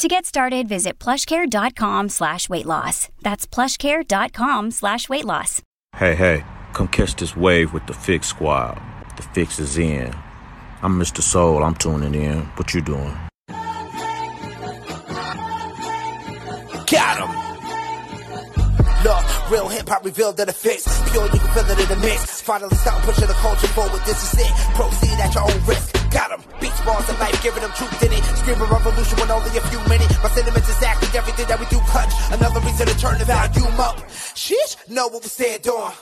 To get started, visit plushcare.com slash weight loss. That's plushcare.com slash weight loss. Hey, hey, come catch this wave with the Fix Squad. The fix is in. I'm Mr. Soul, I'm tuning in. What you doing? Got him. Look, real hip hop revealed that it fits. Pure, you can feel it in the mix. Finally stop pushing the culture forward. This is it. Proceed at your own risk. Got him. Beach balls of life, giving them truth in it. Screaming revolution when only a few minutes. My sentiments exactly everything that we do touch. Another reason to turn the volume up. Sheesh, know what we stand on.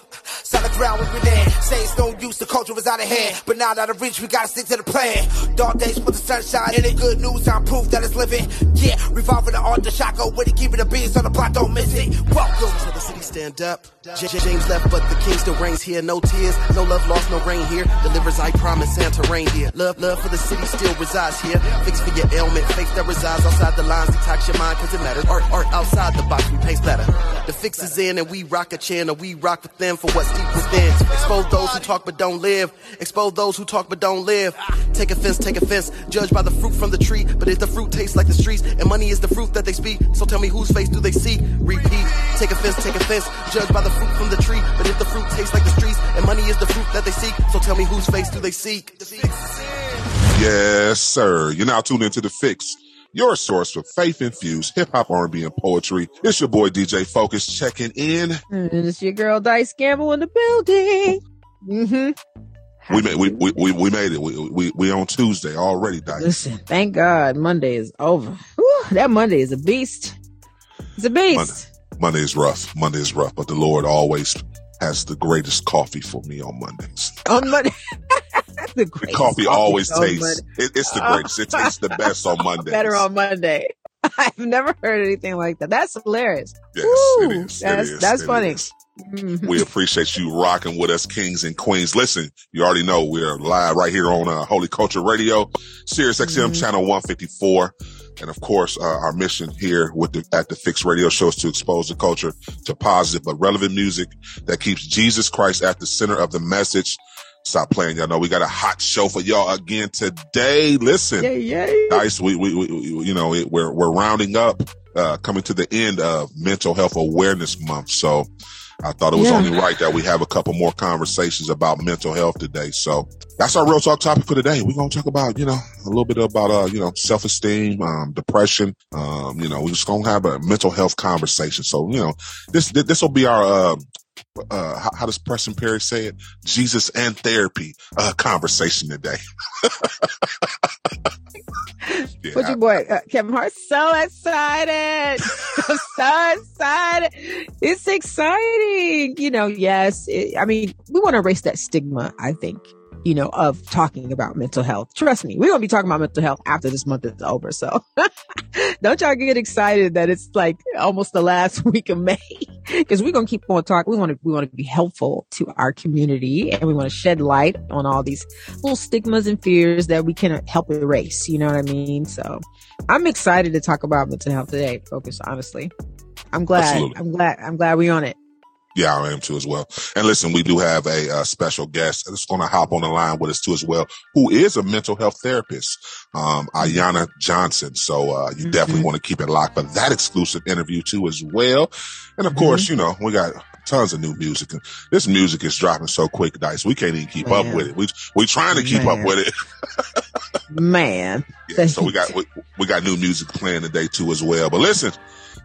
Solid ground we been. Say it's no use, the culture was out of hand. But now out of reach, we gotta stick to the plan. Dark days put the sunshine in it. Good news, I'm proof that it's living. Yeah, revolving the art, the shotgun with it. Keeping the beats on the block, don't miss it. Welcome to the city, stand up. James left, but the king still reigns here. No tears, no love lost, no rain here. Delivers, I promise, Santa rain here. Love, love for the city still resides here. Fix for your ailment, faith that resides outside the lines. Detox your mind, cause it matters. Art, art outside the box, we paste better. The fix is in, and we rock a channel. We rock with them for what's deep within. Expose those who talk but don't live. Expose those who talk but don't live. Take offense, take offense. Judge by the fruit from the tree. But if the fruit tastes like the streets, and money is the fruit that they speak, so tell me whose face do they see? Repeat. Take offense, take offense. Judge by the fruit from the tree. But if the fruit tastes like the streets, and money is the fruit that they seek, so tell me whose face do they seek? Yes, sir. You're now tuned into the fix. Your source for faith-infused hip-hop, R&B, and poetry. It's your boy DJ Focus checking in. And it's your girl Dice Gamble in the building. Mm-hmm. We made we, we, we, we made it. We, we we on Tuesday already, Dice. Listen, thank God Monday is over. Whew, that Monday is a beast. It's a beast. Monday, Monday is rough. Monday is rough, but the Lord always has the greatest coffee for me on Mondays. On Monday. the The greatest coffee always tastes. It, it's the greatest. It tastes the best on Monday. Better on Monday. I've never heard anything like that. That's hilarious. Yes, Woo, it is. That's is. that's It funny. is. Mhm. We appreciate you rocking with us, kings and queens. Listen, you already know we're live right here on uh, Holy Culture Radio, Sirius XM Mhm. channel 154. And of course, uh, our mission here with the, at the Fix Radio Show is to expose the culture to positive but relevant music that keeps Jesus Christ at the center of the message. Stop playing. Y'all know we got a hot show for y'all again today. Listen, Yay, yay. Dice, we, we, we, we- you know, it, we're, we're rounding up, uh, coming to the end of mental health awareness month. So I thought it was Yeah. only right that we have a couple more conversations about mental health today. So that's our real talk topic for today. We're going to talk about, you know, a little bit about, uh, you know, self-esteem, um, depression. Um, you know, we're just going to have a mental health conversation. So, you know, this, this will be our, uh, uh, how, how does Preston Perry say it? Jesus and therapy, uh, conversation today. Yeah, What's your boy uh, Kevin Hart? So excited! I'm so excited! It's exciting. You know, yes. It, I mean, we want to erase that stigma. I think. You know, of talking about mental health. Trust me, we're gonna be talking about mental health after this month is over. So, don't y'all get excited that it's like almost the last week of May because we're gonna keep on talking. We want to we want to be helpful to our community and we want to shed light on all these little stigmas and fears that we can help erase. You know what I mean? So I'm excited to talk about mental health today. Focus, honestly. I'm glad. Absolutely. I'm glad. I'm glad we're on it. Yeah, I am too as well. And listen, we do have a, uh special guest that's going to hop on the line with us too as well, who is a mental health therapist, um, Ayana Johnson. So, uh, you definitely want to keep it locked for that exclusive interview too as well. And of course, you know, we got tons of new music. And This music is dropping so quick, Dice. We can't even keep up with it. We, we trying to keep up with it. Man. Yeah, so we got we, we got new music playing today too as well. But listen,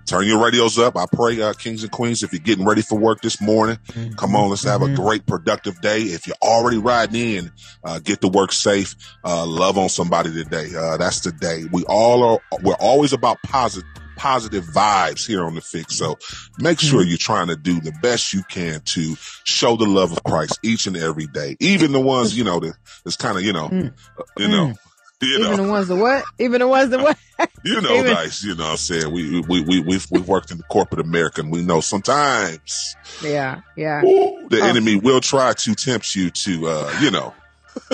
turn your radios up. I pray, uh, kings and queens, if you're getting ready for work this morning, come on, let's have a Mhm. great productive day. If you're already riding in, uh, get to work safe. Uh, love on somebody today. Uh, that's the day. We all are. We're always about positive. Positive vibes here on the fix. So make sure you're trying to do the best you can to show the love of Christ each and every day, even the ones, you know, that that's kind of, you know, Mm. you know, You know, Even the ones that what? Even the ones that what? you know, even- Dice. You know, what I'm saying we we we we've we've worked in the corporate America, and we know sometimes yeah, yeah. ooh, the Oh. enemy will try to tempt you to, uh, you know,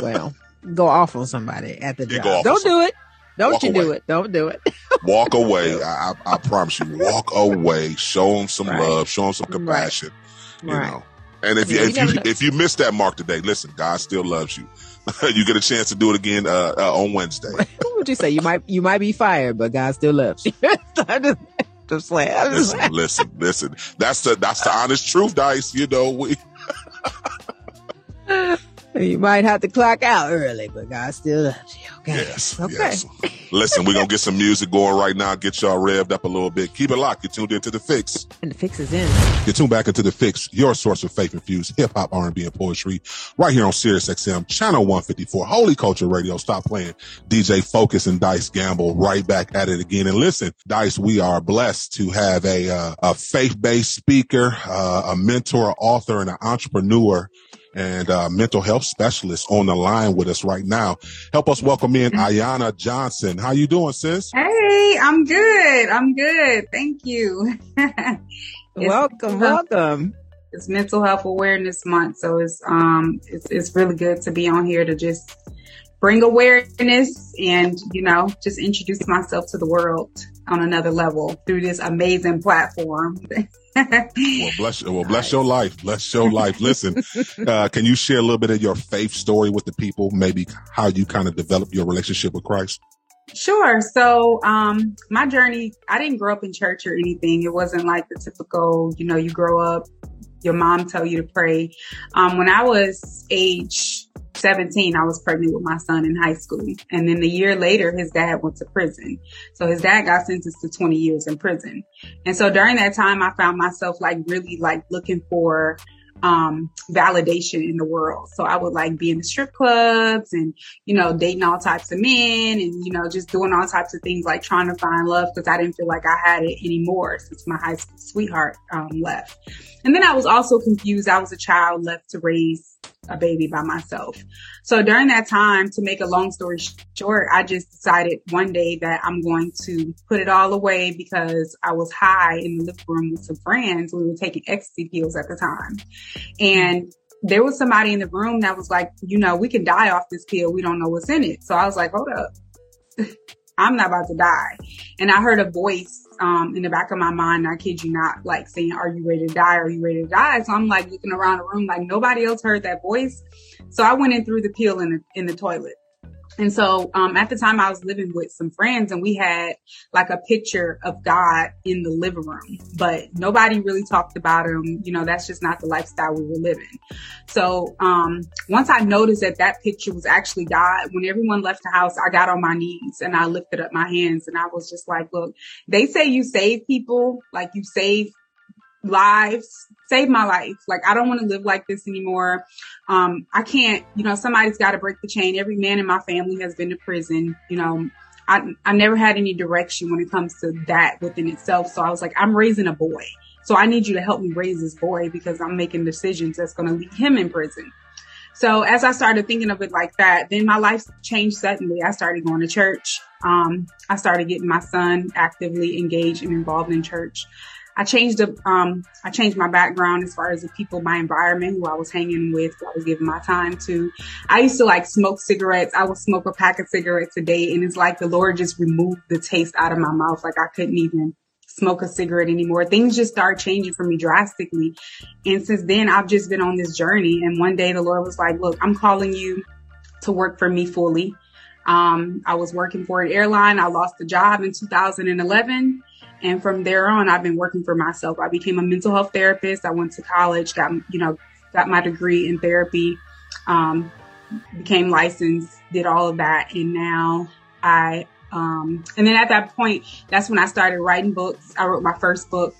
Well, go off on somebody at the Yeah, job. go off on Don't do it. Don't Walk you do it. Don't do it. walk away. I, I, I promise you, walk away. Show them some Right. love. Show them some Right. compassion. You Right. know. And if you Yeah, you if you know. if you miss that mark today, listen, God still loves you. you get a chance to do it again uh, uh, on Wednesday. What would you say? You might you might be fired, but God still loves you. I'm just, just saying. I'm just listen, listen, listen. That's the that's the honest truth, Dice. You know, we. You might have to clock out early, but God still loves you. Okay. yes, Okay. yes. Listen, we're gonna get some music going right now. Get y'all revved up a little bit. Keep it locked. You're tuned into the fix. And the fix is in. You're tuned back into the fix, your source of faith infused hip hop, R&B, and poetry, right here on Sirius XM, channel 154, Holy Culture Radio. Stop playing DJ Focus and Dice Gamble right back at it again. And listen, Dice, we are blessed to have a, uh, a faith-based speaker, uh, a mentor, author, and an entrepreneur and uh, mental health specialist on the line with us right now. Help us welcome in Ayana Johnson. How you doing, sis? Hey, I'm good. I'm good. Thank you. Welcome, welcome. It's Mental Health Awareness Month, so it's um it's it's really good to be on here to just bring awareness and you know just introduce myself to the world on another level through this amazing platform. Well, bless well, bless your life. Bless your life. Listen, uh, can you share a little bit of your faith story with the people? Maybe how you kind of developed your relationship with Christ. Sure. So, um, my journey, I didn't grow up in church or anything. It wasn't like the typical, you know, you grow up, your mom tell you to pray. Um, when I was age 17, I was pregnant with my son in high school. And then the year later, his dad went to prison. So his dad got sentenced to 20 years in prison. And so during that time, I found myself like really like looking for um validation in the world. So I would like be in the strip clubs and you know, dating all types of men and, you know, just doing all types of things like trying to find love because I didn't feel like I had it anymore since my high school sweetheart um, left. And then I was also confused. I was a child left to raise a baby by myself. So during that time, to make a long story short, I just decided one day that I'm going to put it all away because I was high in the living room with some friends. We were taking ecstasy pills at the time. And there was somebody in the room that was like, you know, we can die off this pill. We don't know what's in it. So I was like, hold up. I'm not about to die. And I heard a voice um, in the back of my mind, I kid you not, like saying, Are you ready to die? Are you ready to die? So I'm like looking around the room like nobody else heard that voice. So I went in through the peel in the in the toilet. And so um, at the time I was living with some friends and we had like a picture of God in the living room, but nobody really talked about him. You know, that's just not the lifestyle we were living. So um, once I noticed that that picture was actually God, when everyone left the house, I got on my knees and I lifted up my hands and I was just like, look, they say you save people, like you save lives, save my life. Like I don't want to live like this anymore. Um, I can't, you know, somebody's got to break the chain. Every man in my family has been to prison. You know, I, I never had any direction when it comes to that within itself. So I was like, I'm raising a boy. So I need you to help me raise this boy because I'm making decisions that's going to leave him in prison. So as I started thinking of it like that, then my life changed suddenly. I started going to church. Um, I started getting my son actively engaged and involved in church. I changed the, um, I changed my background as far as the people, my environment, who I was hanging with, who I was giving my time to. I used to like smoke cigarettes. I would smoke a pack of cigarettes a day. And it's like the Lord just removed the taste out of my mouth. Like I couldn't even smoke a cigarette anymore. Things just started changing for me drastically. And since then, I've just been on this journey. And one day the Lord was like, look, I'm calling you to work for me fully. Um, I was working for an airline. I lost the job in 2011. And from there on, I've been working for myself. I became a mental health therapist. I went to college, got, you know, got my degree in therapy, um, became licensed, did all of that. And now I, um, and then at that point, that's when I started writing books. I wrote my first book,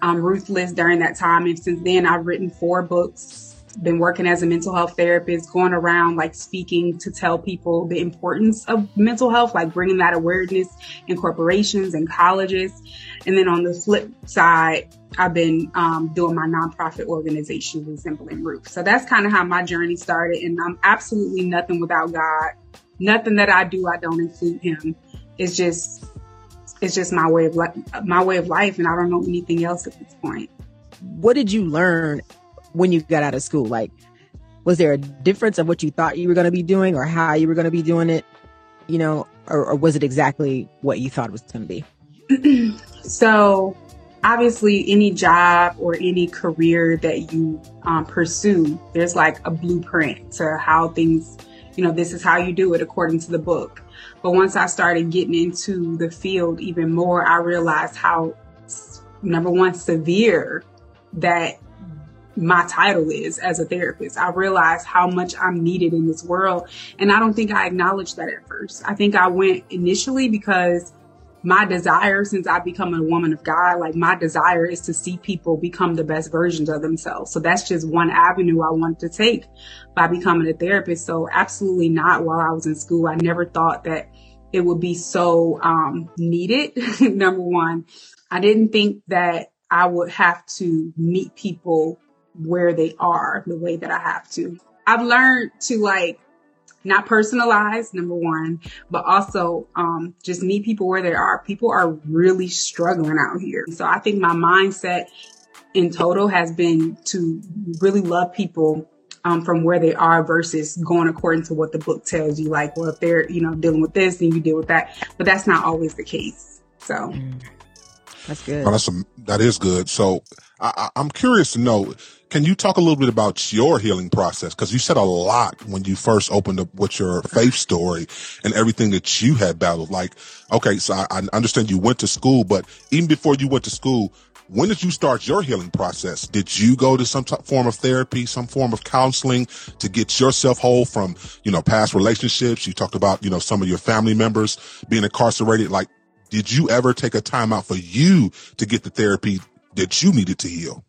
um, Ruthless during that time. And since then I've written four books, been working as a mental health therapist, going around like speaking to tell people the importance of mental health, like bringing that awareness in corporations and colleges. And then on the flip side, I've been um, doing my nonprofit organization, Resembling Ruth. So that's kind of how my journey started. And I'm absolutely nothing without God, nothing that I do, I don't include him. It's just, it's just my way of my way of life. And I don't know anything else at this point. What did you learn when you got out of school? Like, was there a difference of what you thought you were going to be doing or how you were going to be doing it? You know, or, or was it exactly what you thought it was going to be? so obviously any job or any career that you um, pursue, there's like a blueprint to how things, you know, this is how you do it according to the book. But once I started getting into the field even more, I realized how, number one, severe that my title is as a therapist. I realized how much I'm needed in this world. And I don't think I acknowledged that at first. I think I went initially because my desire since I become a woman of God, like my desire is to see people become the best versions of themselves. So that's just one avenue I wanted to take by becoming a therapist. So absolutely not while I was in school. I never thought that it would be so um, needed. Number one, I didn't think that I would have to meet people where they are the way that I have to. I've learned to like not personalize, number one, but also um, just meet people where they are. People are really struggling out here. So I think my mindset in total has been to really love people um, from where they are versus going according to what the book tells you. Like, well, if they're, you know, dealing with this, then you deal with that. But that's not always the case. So mm. that's good. Oh, that's a, that is good. So I, I'm curious to know, can you talk a little bit about your healing process? Because you said a lot when you first opened up with your faith story and everything that you had battled. Like, okay, so I, I understand you went to school, but even before you went to school, when did you start your healing process? Did you go to some form of therapy, some form of counseling to get yourself whole from, you know, past relationships? You talked about, you know, some of your family members being incarcerated. Like, did you ever take a time out for you to get the therapy that you needed to heal?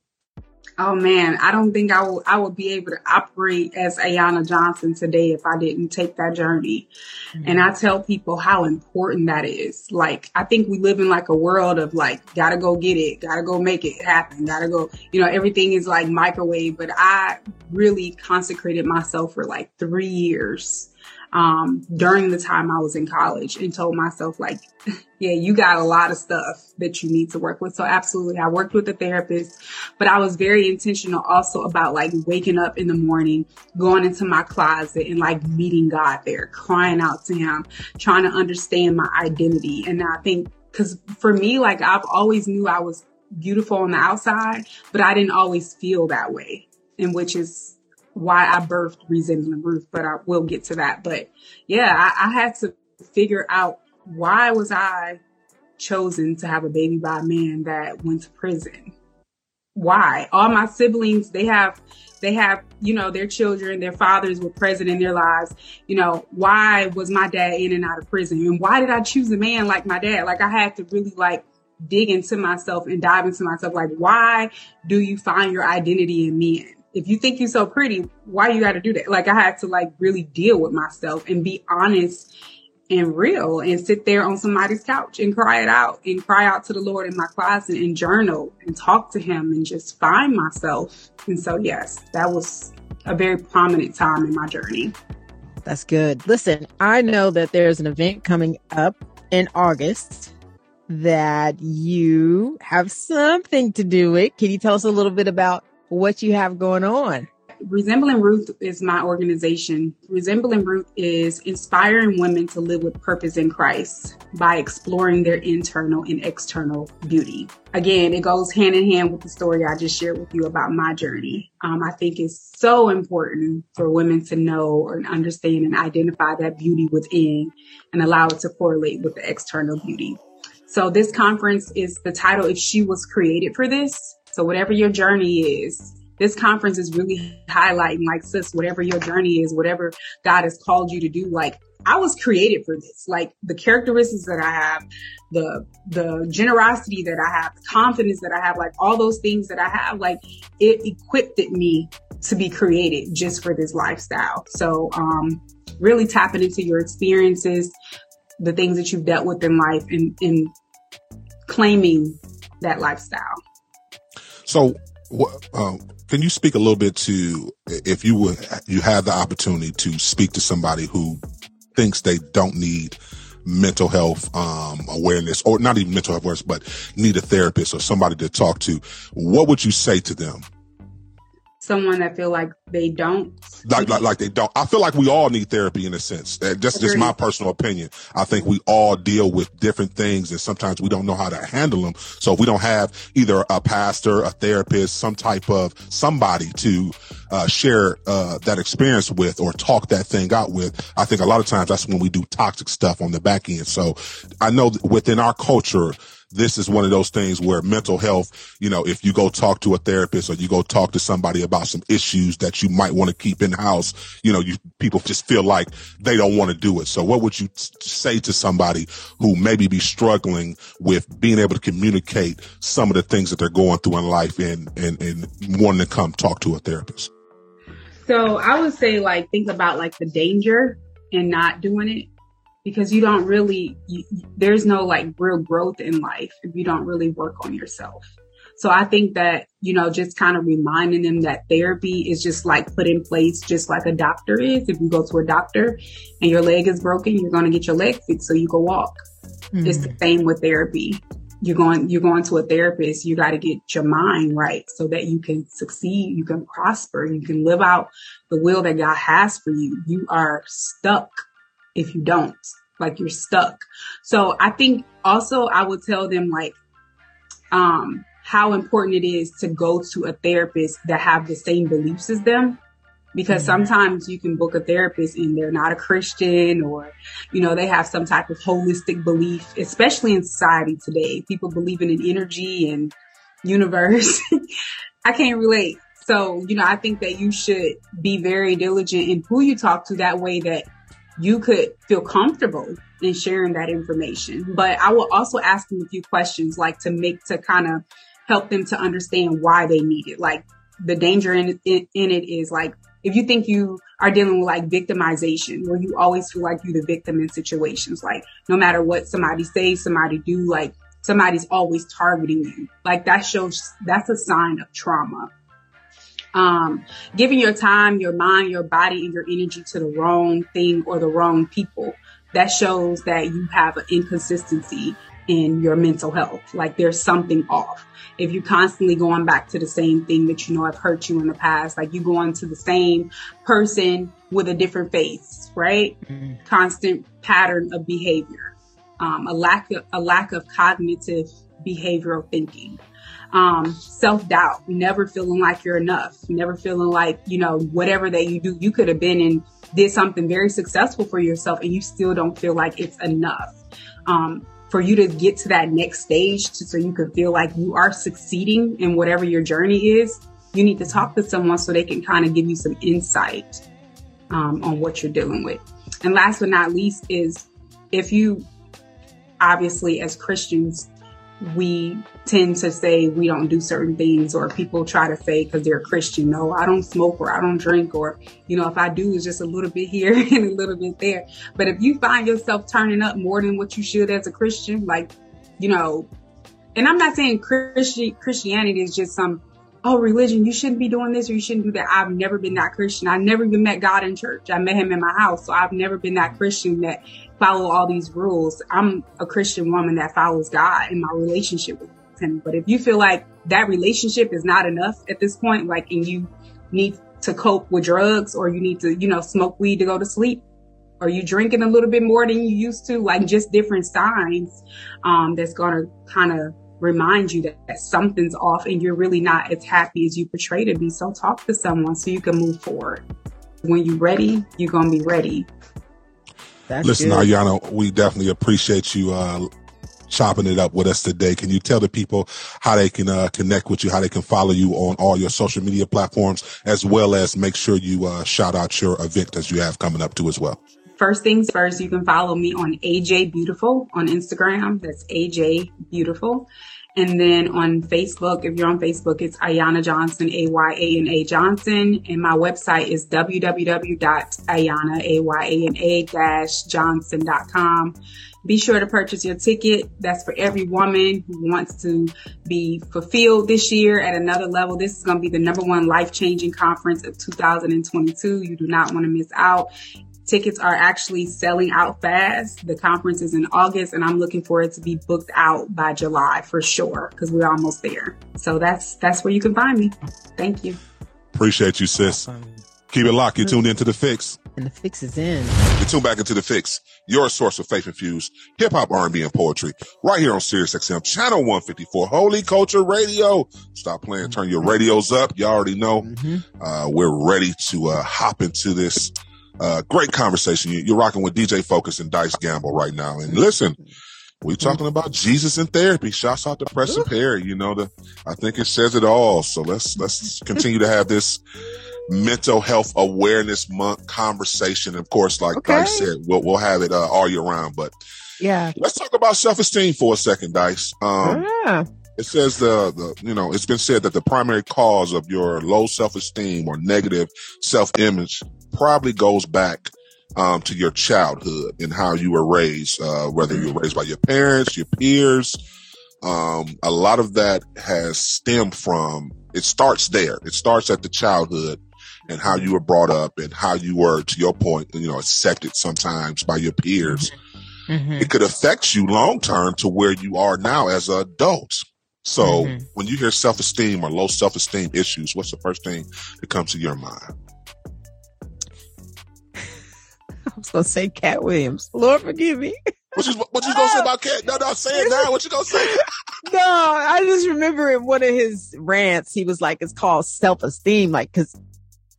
Oh man, I don't think I will I would be able to operate as Ayana Johnson today if I didn't take that journey. Mm-hmm. And I tell people how important that is. Like I think we live in like a world of like gotta go get it, gotta go make it happen, gotta go, you know, everything is like microwave, but I really consecrated myself for like 3 years um, during the time I was in college and told myself like, yeah, you got a lot of stuff that you need to work with. So absolutely. I worked with a therapist, but I was very intentional also about like waking up in the morning, going into my closet and like meeting God there, crying out to him, trying to understand my identity. And I think cause for me, like I've always knew I was beautiful on the outside, but I didn't always feel that way. And which is why I birthed Resembling Ruth, but I will get to that. But yeah, I, I had to figure out why was I chosen to have a baby by a man that went to prison? Why? All my siblings, they have, they have, you know, their children, their fathers were present in their lives. You know, why was my dad in and out of prison? And why did I choose a man like my dad? Like I had to really like dig into myself and dive into myself. Like, why do you find your identity in men? If you think you're so pretty, why you got to do that? Like I had to like really deal with myself and be honest and real and sit there on somebody's couch and cry it out and cry out to the Lord in my closet and journal and talk to him and just find myself. And so, yes, that was a very prominent time in my journey. That's good. Listen, I know that there's an event coming up in August that you have something to do with. Can you tell us a little bit about what you have going on. Resembling Ruth is my organization. Resembling Ruth is inspiring women to live with purpose in Christ by exploring their internal and external beauty. Again, it goes hand in hand with the story I just shared with you about my journey. Um, I think it's so important for women to know and understand and identify that beauty within and allow it to correlate with the external beauty. So this conference is the title If She Was Created for This so whatever your journey is, this conference is really highlighting like sis, whatever your journey is, whatever God has called you to do, like I was created for this. Like the characteristics that I have, the the generosity that I have, the confidence that I have, like all those things that I have, like it equipped me to be created just for this lifestyle. So um really tapping into your experiences, the things that you've dealt with in life and, and claiming that lifestyle. So, um, can you speak a little bit to if you would you had the opportunity to speak to somebody who thinks they don't need mental health um, awareness, or not even mental health awareness, but need a therapist or somebody to talk to, what would you say to them? Someone that feel like they don't. Like, like like they don't. I feel like we all need therapy in a sense. That's just my personal opinion. I think we all deal with different things and sometimes we don't know how to handle them. So if we don't have either a pastor a therapist some type of somebody to uh, share uh, that experience with or talk that thing out with i think a lot of times that's when we do toxic stuff on the back end. So i know within our culture this is one of those things where mental health, you know, if you go talk to a therapist or you go talk to somebody about some issues that you might want to keep in house, you know, you people just feel like they don't want to do it. So what would you say to somebody who maybe be struggling with being able to communicate some of the things that they're going through in life and, and, and wanting to come talk to a therapist? So I would say like think about like the danger in not doing it because you don't really, you, there's no like real growth in life if you don't really work on yourself. So I think that, you know, just kind of reminding them that therapy is just like put in place, just like a doctor is. If you go to a doctor and your leg is broken, you're going to get your leg fixed so you can walk. Mm-hmm. It's the same with therapy. You're going, you're going to a therapist. You got to get your mind right so that you can succeed. You can prosper. You can live out the will that God has for you. You are stuck if you don't. Like you're stuck. So I think also I would tell them like, um, how important it is to go to a therapist that have the same beliefs as them. Because mm-hmm. sometimes you can book a therapist and they're not a Christian or, you know, they have some type of holistic belief, especially in society today. People believe in an energy and universe. I can't relate. So, you know, I think that you should be very diligent in who you talk to that way that you could feel comfortable in sharing that information. But I will also ask them a few questions, like to make, to kind of help them to understand why they need it. Like the danger in, in, in it is like, if you think you are dealing with like victimization, where you always feel like you're the victim in situations, like no matter what somebody says, somebody do, like somebody's always targeting you. Like that shows, that's a sign of trauma um, giving your time, your mind, your body, and your energy to the wrong thing or the wrong people. That shows that you have an inconsistency in your mental health. Like there's something off. If you're constantly going back to the same thing that you know have hurt you in the past, like you going to the same person with a different face, right? Mm-hmm. Constant pattern of behavior, um, a lack of a lack of cognitive behavioral thinking um, self doubt, never feeling like you're enough, never feeling like, you know, whatever that you do, you could have been and did something very successful for yourself and you still don't feel like it's enough. Um, for you to get to that next stage to, so you can feel like you are succeeding in whatever your journey is, you need to talk to someone so they can kind of give you some insight um, on what you're dealing with. And last but not least is if you obviously as Christians we tend to say we don't do certain things or people try to say because they're Christian, no, I don't smoke or I don't drink or, you know, if I do, it's just a little bit here and a little bit there. But if you find yourself turning up more than what you should as a Christian, like, you know, and I'm not saying Christi- Christianity is just some, oh, religion, you shouldn't be doing this or you shouldn't do that. I've never been that Christian. I've never even met God in church. I met him in my house. So I've never been that Christian that follow all these rules. I'm a Christian woman that follows God in my relationship with him. But if you feel like that relationship is not enough at this point, like, and you need to cope with drugs or you need to, you know, smoke weed to go to sleep, or you drinking a little bit more than you used to, like just different signs, um, that's going to kind of remind you that, that, something's off and you're really not as happy as you portray to be. So talk to someone so you can move forward. When you're ready, you're going to be ready. That's Listen, good. Ayana, we definitely appreciate you uh, chopping it up with us today. Can you tell the people how they can uh, connect with you, how they can follow you on all your social media platforms, as well as make sure you uh, shout out your event that you have coming up too as well? First things first, you can follow me on AJ Beautiful on Instagram. That's AJ Beautiful. And then on Facebook, if you're on Facebook, it's Ayana Johnson, A-Y-A-N-A Johnson. And my website is www.ayana, A-Y-A-N-A johnson.com. Be sure to purchase your ticket. That's for every woman who wants to be fulfilled this year at another level. This is going to be the number one life changing conference of 2022. You do not want to miss out. tickets are actually selling out fast. The conference is in August and I'm looking for it to be booked out by July for sure because we're almost there. So that's that's where you can find me. Thank you. Appreciate you, sis. Keep it locked. You tuned into the fix. And the fix is in. You tune back into the fix, your source of faith infused hip hop, R&B, and poetry, right here on Sirius XM, channel 154, Holy Culture Radio. Stop playing, turn your radios up. You all already know. Uh, we're ready to uh, hop into this uh, great conversation. You, you're rocking with DJ Focus and Dice Gamble right now. And listen, we talking about Jesus and therapy. Shouts out to Preston Perry. You know, the I think it says it all. So let's let's continue to have this mental health awareness month conversation. Of course, like Okay. Dice said, we'll we'll have it uh, all year round. But Yeah. let's talk about self esteem for a second, Dice. Um, yeah. it says the, the, you know, it's been said that the primary cause of your low self-esteem or negative self-image probably goes back, um, to your childhood and how you were raised, uh, whether you were raised by your parents, your peers. Um, a lot of that has stemmed from, it starts there. It starts at the childhood and how you were brought up and how you were, to your point, you know, accepted sometimes by your peers Mhm. it could affect you long term to where you are now as an adult. So Mhm. when you hear self esteem or low self esteem issues, what's the first thing that comes to your mind? I was gonna say Katt Williams. Lord forgive me. What you what you gonna say about Katt? No, no, say it now. What you gonna say? No, I just remember in one of his rants, he was like, it's called self-esteem, like, cause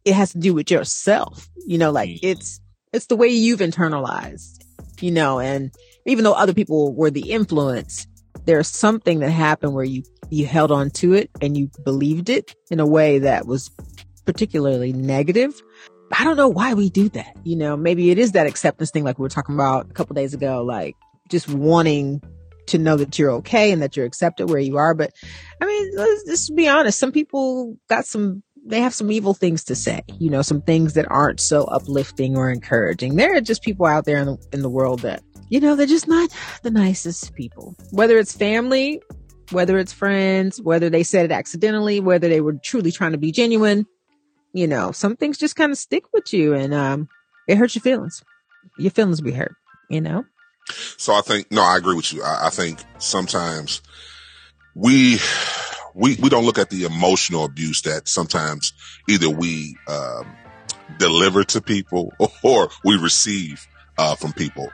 it has to do with yourself, you know, like Mm. it's, it's the way you've internalized, you know, and even though other people were the influence, there's something that happened where you, you held on to it and you believed it in a way that was particularly negative. I don't know why we do that. You know, maybe it is that acceptance thing, like we were talking about a couple days ago, like just wanting to know that you're okay and that you're accepted where you are. But I mean, let's just be honest. Some people got some, they have some evil things to say, you know, some things that aren't so uplifting or encouraging. There are just people out there in the, in the world that, you know, they're just not the nicest people, whether it's family, whether it's friends, whether they said it accidentally, whether they were truly trying to be genuine, you know, some things just kind of stick with you and, um, it hurts your feelings. Your feelings be hurt, you know? So I think no, I agree with you. I, I think sometimes we we we don't look at the emotional abuse that sometimes either we um, deliver to people or we receive uh, from people.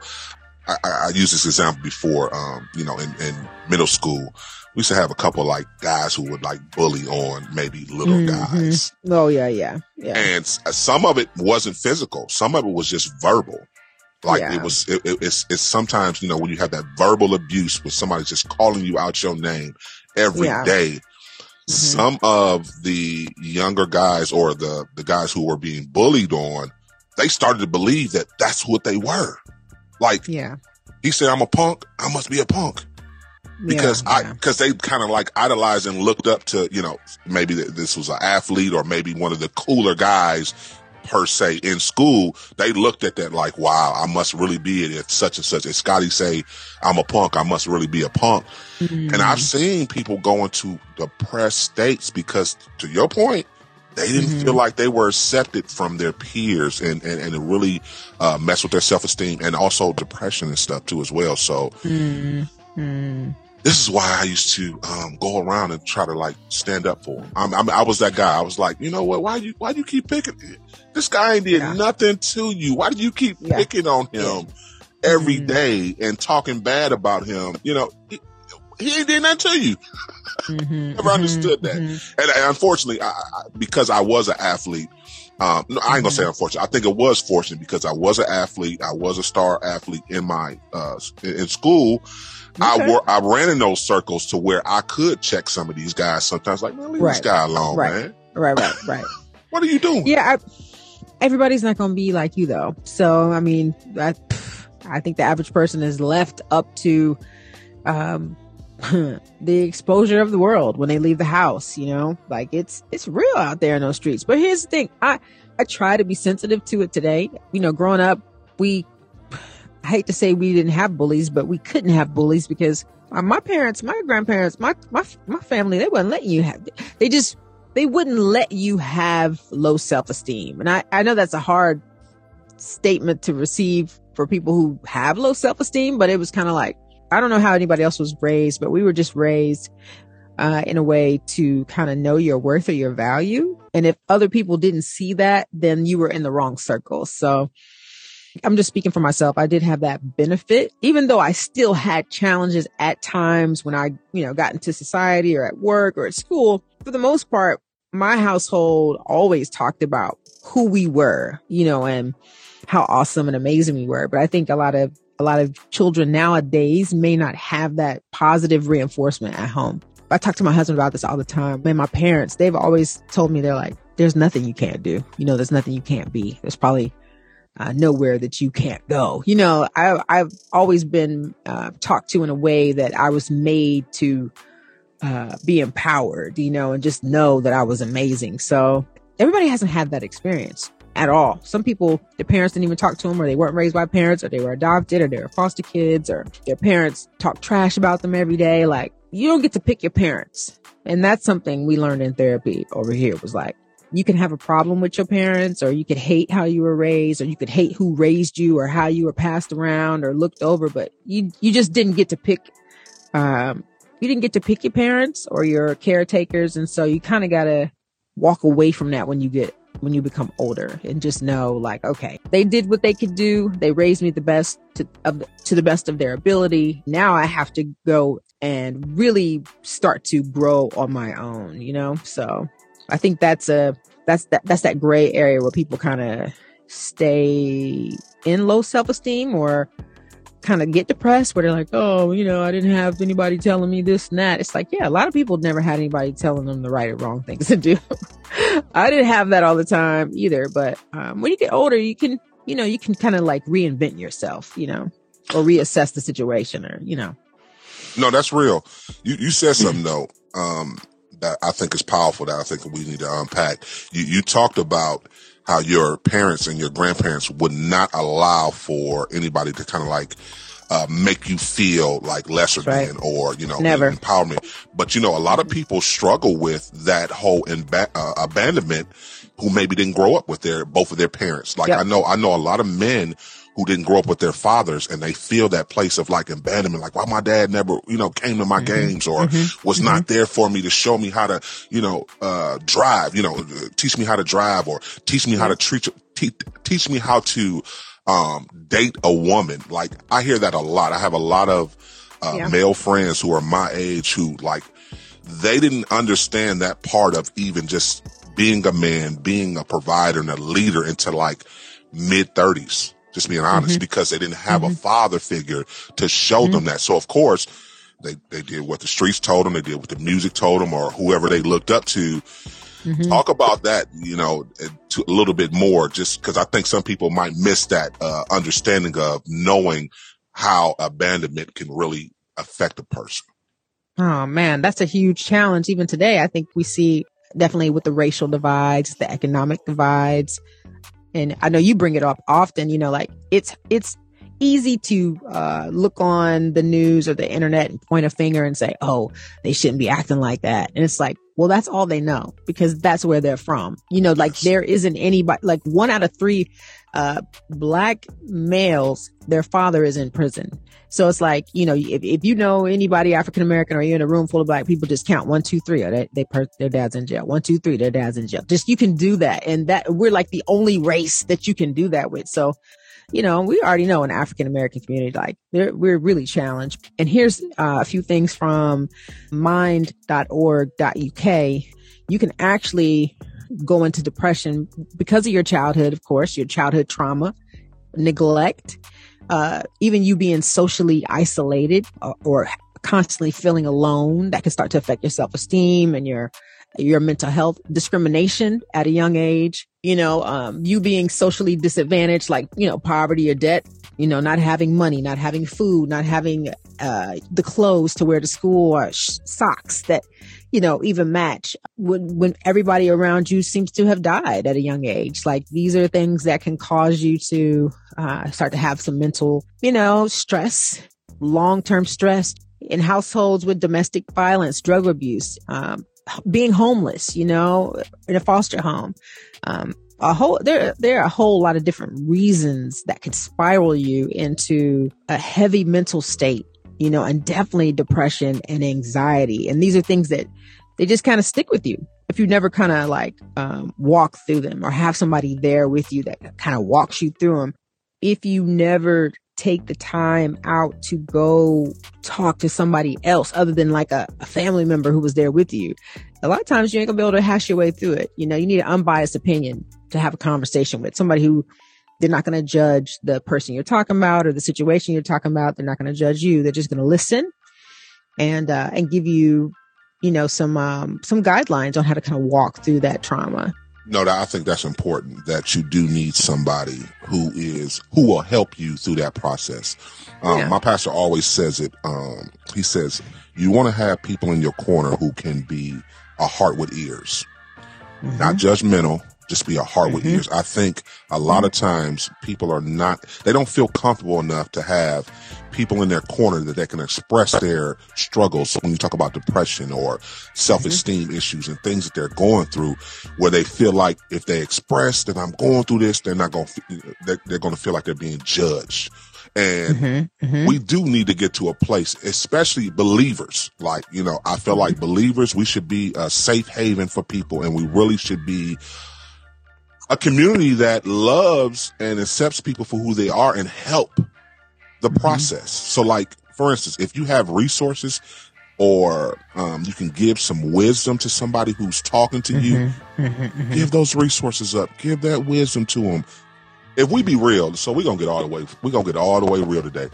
I, I, I used this example before. Um, you know, in, in middle school, we used to have a couple like guys who would like bully on maybe little Mhm. guys, Oh yeah, yeah, yeah. and some of it wasn't physical. Some of it was just verbal. Like Yeah. it was, it, it- it's, it's sometimes, you know, when you have that verbal abuse with somebody just calling you out your name every day. Yeah. Mhm. some of the younger guys or the, the guys who were being bullied on, they started to believe that that's what they were. Like yeah. he said, I'm a punk. I must be a punk because yeah, I yeah. because they kind of like idolized and looked up to you know maybe this was an athlete or maybe one of the cooler guys per se in school. They looked at that like, wow, I must really be it. If such and such, as Scotty say, I'm a punk. I must really be a punk. And Mm-hmm. I've seen people go into depressed states because, to your point, they didn't Mhm. feel like they were accepted from their peers and, and, and it really uh, mess with their self esteem and also depression and stuff too as well. So Mm, mm. This is why I used to um, go around and try to like stand up for him. I'm, I'm, I was that guy. I was like, you know what? Why you why do you keep picking? This guy ain't did Yeah. nothing to you. Why do you keep Yeah. picking on him every Mhm. day and talking bad about him? You know, he, he ain't did nothing to you. Mhm, Never understood that. mhm. And, and unfortunately, I, I, because I was an athlete, um, no, I ain't gonna say unfortunate. I think it was fortunate because I was an athlete. I was a star athlete in my uh, in in school. I Okay. wor- I ran in those circles to where I could check some of these guys sometimes. Like, man, leave this guy alone, Right. man. Right, right, right. What are you doing? Yeah, I, everybody's not going to be like you though. So, I mean, I, I think the average person is left up to um, the exposure of the world when they leave the house. You know, like it's it's real out there in those streets. But here's the thing: I I try to be sensitive to it today. You know, growing up, we I hate to say we didn't have bullies, but we couldn't have bullies because my parents, my grandparents, my my my family, they wouldn't let you have. They just they wouldn't let you have low self esteem. And I, I know that's a hard statement to receive for people who have low self-esteem, but it was kind of like, I don't know how anybody else was raised, but we were just raised uh, in a way to kind of know your worth or your value. And if other people didn't see that, then you were in the wrong circle. So I'm just speaking for myself. I did have that benefit, even though I still had challenges at times when I, you know, got into society or at work or at school. For the most part, my household always talked about who we were, you know, and how awesome and amazing we were. But I think a lot of a lot of children nowadays may not have that positive reinforcement at home. I talk to my husband about this all the time. And my parents, they've always told me they're like, there's nothing you can't do. You know, there's nothing you can't be. There's probably uh, nowhere that you can't go. You know, I, I've always been uh, talked to in a way that I was made to uh, be empowered, you know, and just know that I was amazing. So everybody hasn't had that experience at all. Some people, their parents didn't even talk to them, or they weren't raised by parents, or they were adopted, or they were foster kids, or their parents talk trash about them every day. Like, you don't get to pick your parents. And that's something we learned in therapy over here was like, you can have a problem with your parents, or you could hate how you were raised, or you could hate who raised you, or how you were passed around or looked over, but you, you just didn't get to pick, um, you didn't get to pick your parents or your caretakers. And so you kind of got to walk away from that when you get when you become older and just know like okay they did what they could do they raised me the best to, of, to the best of their ability now i have to go and really start to grow on my own you know so i think that's a that's that that's that gray area where people kind of stay in low self-esteem or kind of get depressed where they're like, oh, you know, I didn't have anybody telling me this and that. It's like, yeah, a lot of people never had anybody telling them the right or wrong things to do. I didn't have that all the time either. But um, when you get older, you can, you know, you can kind of like reinvent yourself, you know, or reassess the situation or, you know. No, that's real. You, you said something though. Um, that I think is powerful that I think we need to unpack. You, you talked about how your parents and your grandparents would not allow for anybody to kind of like uh, make you feel like lesser right. than or you know Never. empowerment. But you know, a lot of people struggle with that whole imba- uh, abandonment who maybe didn't grow up with their both of their parents. Like yep. I know, I know a lot of men who didn't grow up with their fathers and they feel that place of like abandonment, like why my dad never, you know, came to my mm-hmm. games or mm-hmm. was mm-hmm. not there for me to show me how to, you know, uh, drive, you know, teach me how to drive or teach me how to treat, te- teach me how to, um, date a woman. Like I hear that a lot. I have a lot of, uh, yeah. male friends who are my age who like, they didn't understand that part of even just being a man, being a provider and a leader into like mid thirties just being honest, mm-hmm. because they didn't have mm-hmm. a father figure to show mm-hmm. them that. So of course, they, they did what the streets told them, they did what the music told them, or whoever they looked up to. Mm-hmm. Talk about that, you know, to, a little bit more, just because I think some people might miss that uh, understanding of knowing how abandonment can really affect a person. Oh man, that's a huge challenge. Even today, I think we see definitely with the racial divides, the economic divides, and I know you bring it up often, you know, like it's, it's easy to uh, look on the news or the internet and point a finger and say, oh, they shouldn't be acting like that. And it's like, well, that's all they know because that's where they're from. You know, like there isn't anybody, like one out of three uh, black males, their father is in prison. So it's like, you know, if, if you know anybody African American or you're in a room full of black people, just count one, two, three. Or they, they per- their dad's in jail. One, two, three, their dad's in jail. Just you can do that. And that we're like the only race that you can do that with. So, you know, we already know in African American community, like we're really challenged. And here's uh, a few things from mind.org.uk. You can actually go into depression because of your childhood, of course, your childhood trauma, neglect, uh, even you being socially isolated or, or constantly feeling alone that can start to affect your self-esteem and your your mental health. Discrimination at a young age you know um, you being socially disadvantaged like you know poverty or debt you know not having money not having food not having uh, the clothes to wear to school or sh- socks that you know, even match when, when everybody around you seems to have died at a young age. Like these are things that can cause you to uh, start to have some mental, you know, stress, long-term stress in households with domestic violence, drug abuse, um, being homeless, you know, in a foster home, um, a whole there there are a whole lot of different reasons that could spiral you into a heavy mental state you know and definitely depression and anxiety and these are things that they just kind of stick with you if you never kind of like um, walk through them or have somebody there with you that kind of walks you through them if you never take the time out to go talk to somebody else other than like a, a, family member who was there with you. A lot of times you ain't gonna be able to hash your way through it. You know, you need an unbiased opinion to have a conversation with somebody who they're not going to judge the person you're talking about or the situation you're talking about. They're not going to judge you. They're just going to listen and, uh, and give you, you know, some, um, some guidelines on how to kind of walk through that trauma. No, I think that's important that you do need somebody who is, who will help you through that process. Um, yeah. my pastor always says it. Um, he says, you want to have people in your corner who can be a heart with ears, mm-hmm. not judgmental, just be a heart with mm-hmm. ears. I think a lot of times people are not, they don't feel comfortable enough to have people in their corner that they can express their struggles. when you talk about depression or self-esteem mm-hmm. issues and things that they're going through, where they feel like if they express that I'm going through this, they're not going to, they're, they're going to feel like they're being judged. And mm-hmm, mm-hmm. we do need to get to a place, especially believers. Like, you know, I feel like believers, we should be a safe haven for people and we really should be a community that loves and accepts people for who they are and help the mm-hmm. process. So like, for instance, if you have resources or um, you can give some wisdom to somebody who's talking to you, mm-hmm. Mm-hmm. mm-hmm. give those resources up, give that wisdom to them. If we be real, so we're gonna get all the way, we're gonna get all the way real today.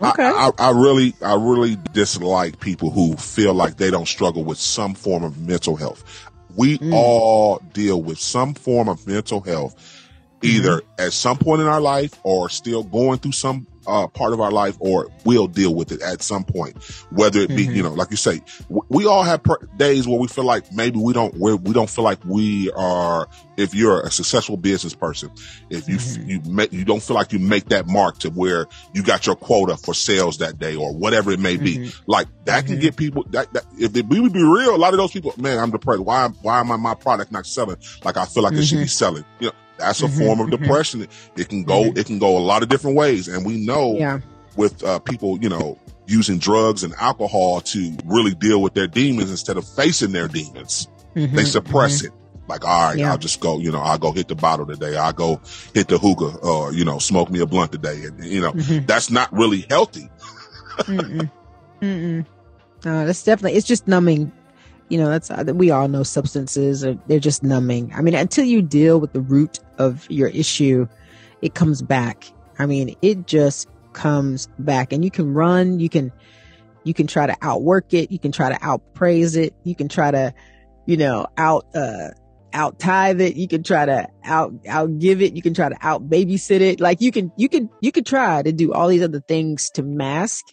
Okay. I, I, I, really, I really dislike people who feel like they don't struggle with some form of mental health. We mm. all deal with some form of mental health, either mm-hmm. at some point in our life or still going through some uh, part of our life or we'll deal with it at some point. Whether it be, mm-hmm. you know, like you say, w- we all have per- days where we feel like maybe we don't, where we don't feel like we are, if you're a successful business person, if you, mm-hmm. you make, you don't feel like you make that mark to where you got your quota for sales that day or whatever it may be. Mm-hmm. Like that can mm-hmm. get people that, that if we would be real, a lot of those people, man, I'm depressed. Why, why am I, my product not selling like I feel like it should be mm-hmm. selling? You know, that's a mm-hmm, form of mm-hmm. depression. It can go, mm-hmm. it can go a lot of different ways. And we know yeah. with uh, people, you know, using drugs and alcohol to really deal with their demons instead of facing their demons, they suppress it. Like, all right, yeah. I'll just go, you know, I'll go hit the bottle today. I'll go hit the hookah or, you know, smoke me a blunt today. And, you know, that's not really healthy. Mm-mm. Mm-mm. No, that's definitely, it's just numbing you know, that's, uh, we all know substances are, they're just numbing. I mean, until you deal with the root of your issue, it comes back. I mean, it just comes back and you can run, you can, you can try to outwork it. You can try to outpraise it. You can try to, you know, out, uh, out tithe it. You can try to out, out give it. You can try to out babysit it. Like you can, you can, you could try to do all these other things to mask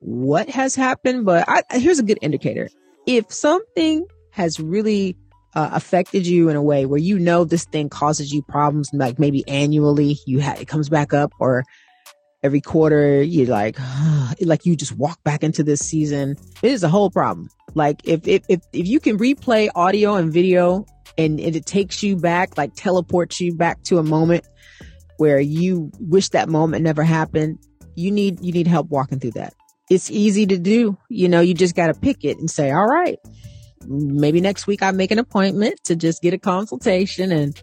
what has happened. But I, here's a good indicator if something has really uh, affected you in a way where you know this thing causes you problems, like maybe annually you ha- it comes back up, or every quarter you like like you just walk back into this season. It is a whole problem. Like if if if, if you can replay audio and video and, and it takes you back, like teleports you back to a moment where you wish that moment never happened, you need you need help walking through that it's easy to do. You know, you just got to pick it and say, all right, maybe next week I make an appointment to just get a consultation and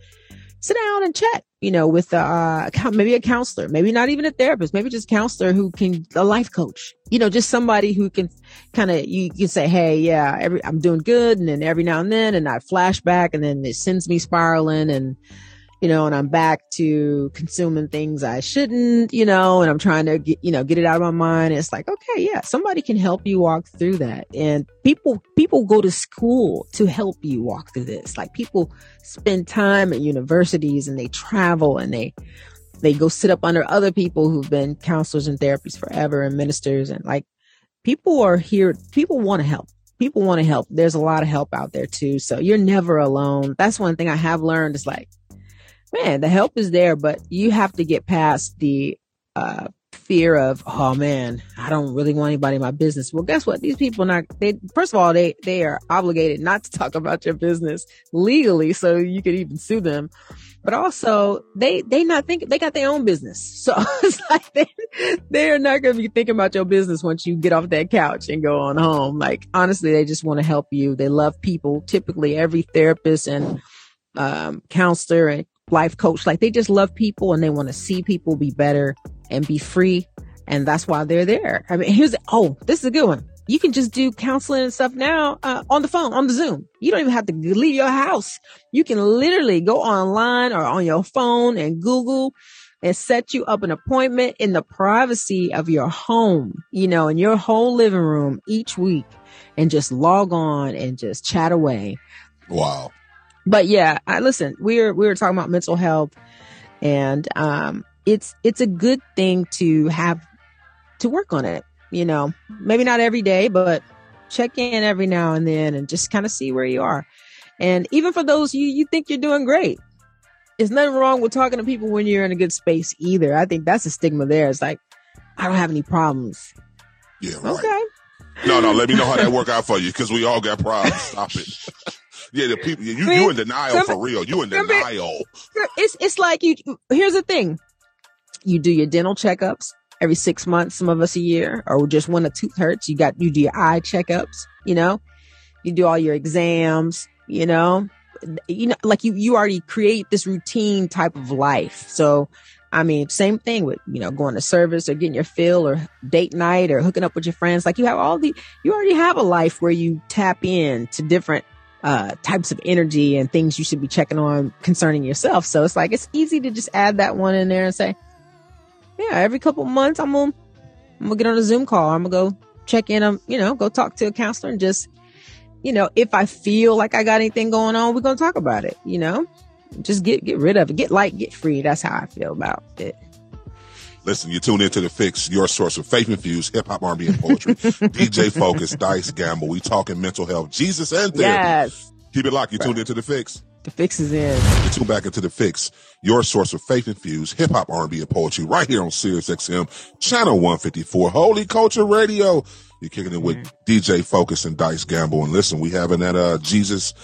sit down and chat, you know, with, uh, maybe a counselor, maybe not even a therapist, maybe just counselor who can, a life coach, you know, just somebody who can kind of, you can say, Hey, yeah, every, I'm doing good. And then every now and then, and I flash back and then it sends me spiraling and, you know, and I'm back to consuming things I shouldn't, you know, and I'm trying to get, you know, get it out of my mind. It's like, okay, yeah, somebody can help you walk through that. And people, people go to school to help you walk through this. Like people spend time at universities and they travel and they, they go sit up under other people who've been counselors and therapists forever and ministers and like people are here. People want to help people want to help. There's a lot of help out there too. So you're never alone. That's one thing I have learned is like, man, the help is there, but you have to get past the uh, fear of, oh man, I don't really want anybody in my business. Well, guess what? These people not they first of all, they they are obligated not to talk about your business legally, so you could even sue them. but also they they not think they got their own business. So it's like they they're not going to be thinking about your business once you get off that couch and go on home. Like honestly, they just want to help you. They love people. Typically, every therapist and um, counselor and life coach, like they just love people and they want to see people be better and be free. And that's why they're there. I mean, here's, oh, this is a good one you can just do counseling and stuff now uh, on the phone, on the Zoom. You don't even have to leave your house. You can literally go online or on your phone and Google and set you up an appointment in the privacy of your home, you know, in your whole living room each week and just log on and just chat away. Wow. But yeah, I listen, we're, we were talking about mental health and, um, it's, it's a good thing to have to work on it you know, maybe not every day, but check in every now and then and just kind of see where you are. And even for those you you think you're doing great, there's nothing wrong with talking to people when you're in a good space either. I think that's a stigma there. It's like, I don't have any problems. Yeah, right. Okay. No, no, let me know how that work out for you because we all got problems. Stop it. yeah, the people you you in denial for real. You in denial. It's it's like you. Here's the thing. You do your dental checkups every six months, some of us a year, or just when a tooth hurts, you got, you do your eye checkups, you know, you do all your exams, you know, you know, like you, you already create this routine type of life. So, I mean, same thing with, you know, going to service or getting your fill or date night or hooking up with your friends. Like you have all the, you already have a life where you tap in to different uh, types of energy and things you should be checking on concerning yourself. So it's like, it's easy to just add that one in there and say, yeah, every couple months I'm gonna I'm gonna get on a Zoom call. I'm gonna go check in. I'm you know go talk to a counselor and just you know if I feel like I got anything going on, we're gonna talk about it. You know, just get get rid of it, get light, get free. That's how I feel about it. Listen, you tune into the fix, your source of faith infused hip hop, R&B, and poetry. DJ Focus, Dice Gamble. We talking mental health, Jesus, and therapy. Yes. Keep it locked. You tuned into the fix. The fix is in. You tune back into the fix, your source of faith infused hip hop, R&B, and poetry, right here on Sirius XM, channel 154, Holy Culture Radio. You're kicking it with mm-hmm. DJ Focus and Dice Gamble. And listen, we having that uh, Jesus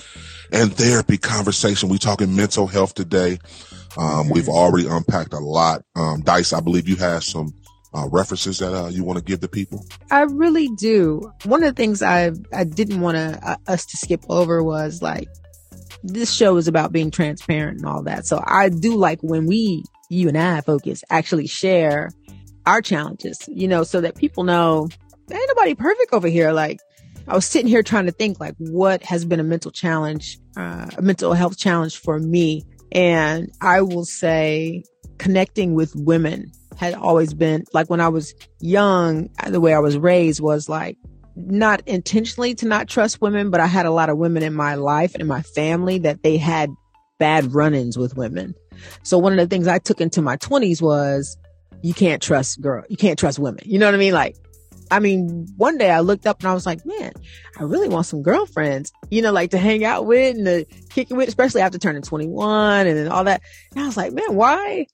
and therapy conversation. We talking mental health today. Um, we've already unpacked a lot. Um, Dice, I believe you have some uh, references that uh, you want to give the people? I really do. One of the things I I didn't want to uh, us to skip over was like this show is about being transparent and all that. So I do like when we, you and I focus, actually share our challenges, you know, so that people know ain't nobody perfect over here. Like I was sitting here trying to think like what has been a mental challenge, uh, a mental health challenge for me. And I will say connecting with women had always been like when I was young, the way I was raised was like not intentionally to not trust women, but I had a lot of women in my life and in my family that they had bad run-ins with women. So one of the things I took into my twenties was you can't trust girl, you can't trust women. You know what I mean? Like, I mean, one day I looked up and I was like, man, I really want some girlfriends, you know, like to hang out with and to kick it with, especially after turning 21 and all that. And I was like, man, why,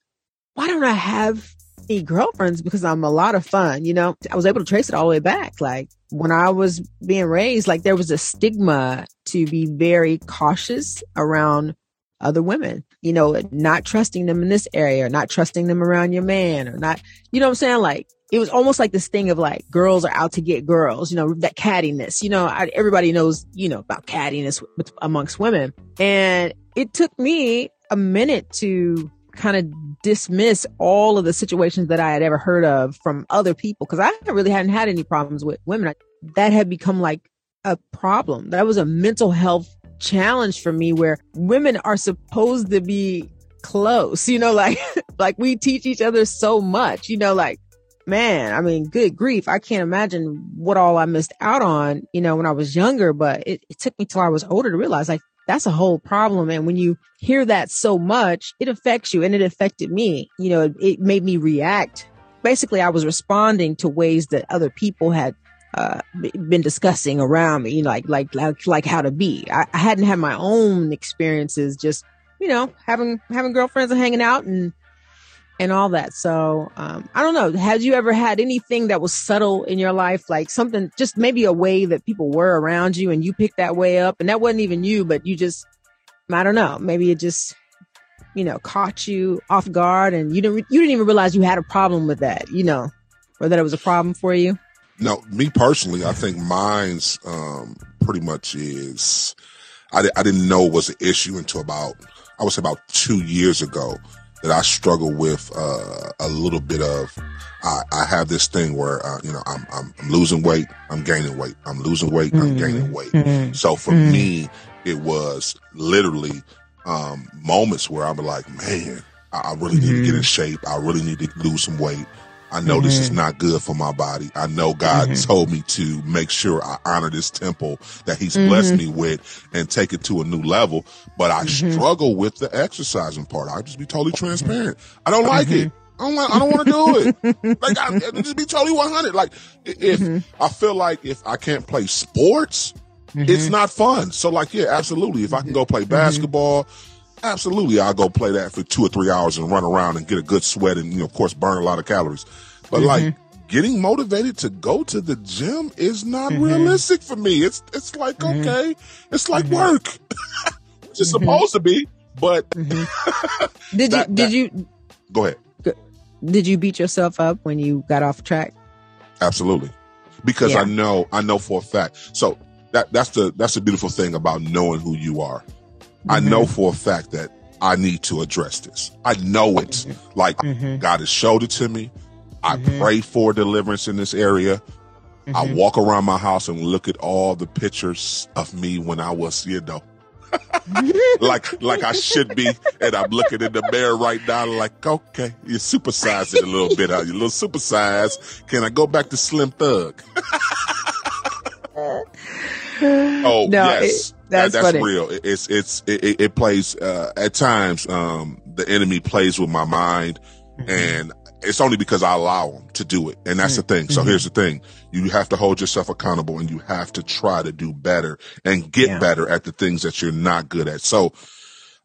why don't I have any girlfriends? Because I'm a lot of fun, you know, I was able to trace it all the way back. Like when I was being raised, like there was a stigma to be very cautious around other women, you know, not trusting them in this area, or not trusting them around your man or not, you know what I'm saying? Like it was almost like this thing of like girls are out to get girls, you know, that cattiness, you know, I, everybody knows, you know, about cattiness amongst women. And it took me a minute to kind of dismiss all of the situations that I had ever heard of from other people because I really hadn't had any problems with women. That had become like a problem. That was a mental health challenge for me where women are supposed to be close, you know, like, like we teach each other so much, you know, like, man, I mean, good grief. I can't imagine what all I missed out on, you know, when I was younger, but it, it took me till I was older to realize like that's a whole problem. And when you hear that so much, it affects you and it affected me. You know, it, it made me react. Basically, I was responding to ways that other people had uh, been discussing around me, like, like, like, like how to be. I, I hadn't had my own experiences, just, you know, having, having girlfriends and hanging out and and all that. So, um, I don't know. Had you ever had anything that was subtle in your life, like something, just maybe a way that people were around you and you picked that way up and that wasn't even you, but you just, I don't know. Maybe it just you know, caught you off guard and you didn't, you didn't even realize you had a problem with that, you know, or that it was a problem for you? No, me personally, I think mine's um, pretty much is I, I didn't know it was an issue until about I would say about two years ago that I struggle with uh, a little bit of. I, I have this thing where uh, you know I'm, I'm, I'm losing weight, I'm gaining weight, I'm losing weight, I'm gaining weight. Mhm. So for Mhm. me, it was literally um, moments where I'm like, man, I, I really need to get in shape. I really need to lose some weight. I know this is not good for my body. I know God mm-hmm. told me to make sure I honor this temple that He's blessed mm-hmm. me with and take it to a new level. But I mm-hmm. struggle with the exercising part. I'll just be totally transparent. I don't like it. I don't, like, I don't want to do it. Like, I, just be totally 100. Like, if I feel like if I can't play sports, it's not fun. So, like, yeah, absolutely. If I can go play basketball, absolutely, I'll go play that for two or three hours and run around and get a good sweat and, you know, of course, burn a lot of calories. But like, mm-hmm. getting motivated to go to the gym is not mm-hmm. realistic for me. It's it's like mm-hmm. okay, it's like work, which is supposed to be. But Did you, did that- you, go ahead. did you beat yourself up when you got off track? Absolutely. Because Yeah. I know, I know for a fact. So that, that's the, that's the beautiful thing about knowing who you are. I Mm-hmm. know for a fact that I need to address this. I know it. Mm-hmm. Like God has showed it to me. I pray for deliverance in this area. Mm-hmm. I walk around my house and look at all the pictures of me when I was, you know, like like I should be, and I'm looking in the mirror right now, like, okay, you supersize it a little bit, uh, you a little supersize. Can I go back to Slim Thug? oh No, yes, it- that's That- that's funny. real. It- It's it's it, it- plays uh, at times. Um, the enemy plays with my mind, Mm-hmm. and it's only because I allow him to do it. And that's the thing. Mm-hmm. So here's the thing: you have to hold yourself accountable, and you have to try to do better and get Yeah. better at the things that you're not good at. So.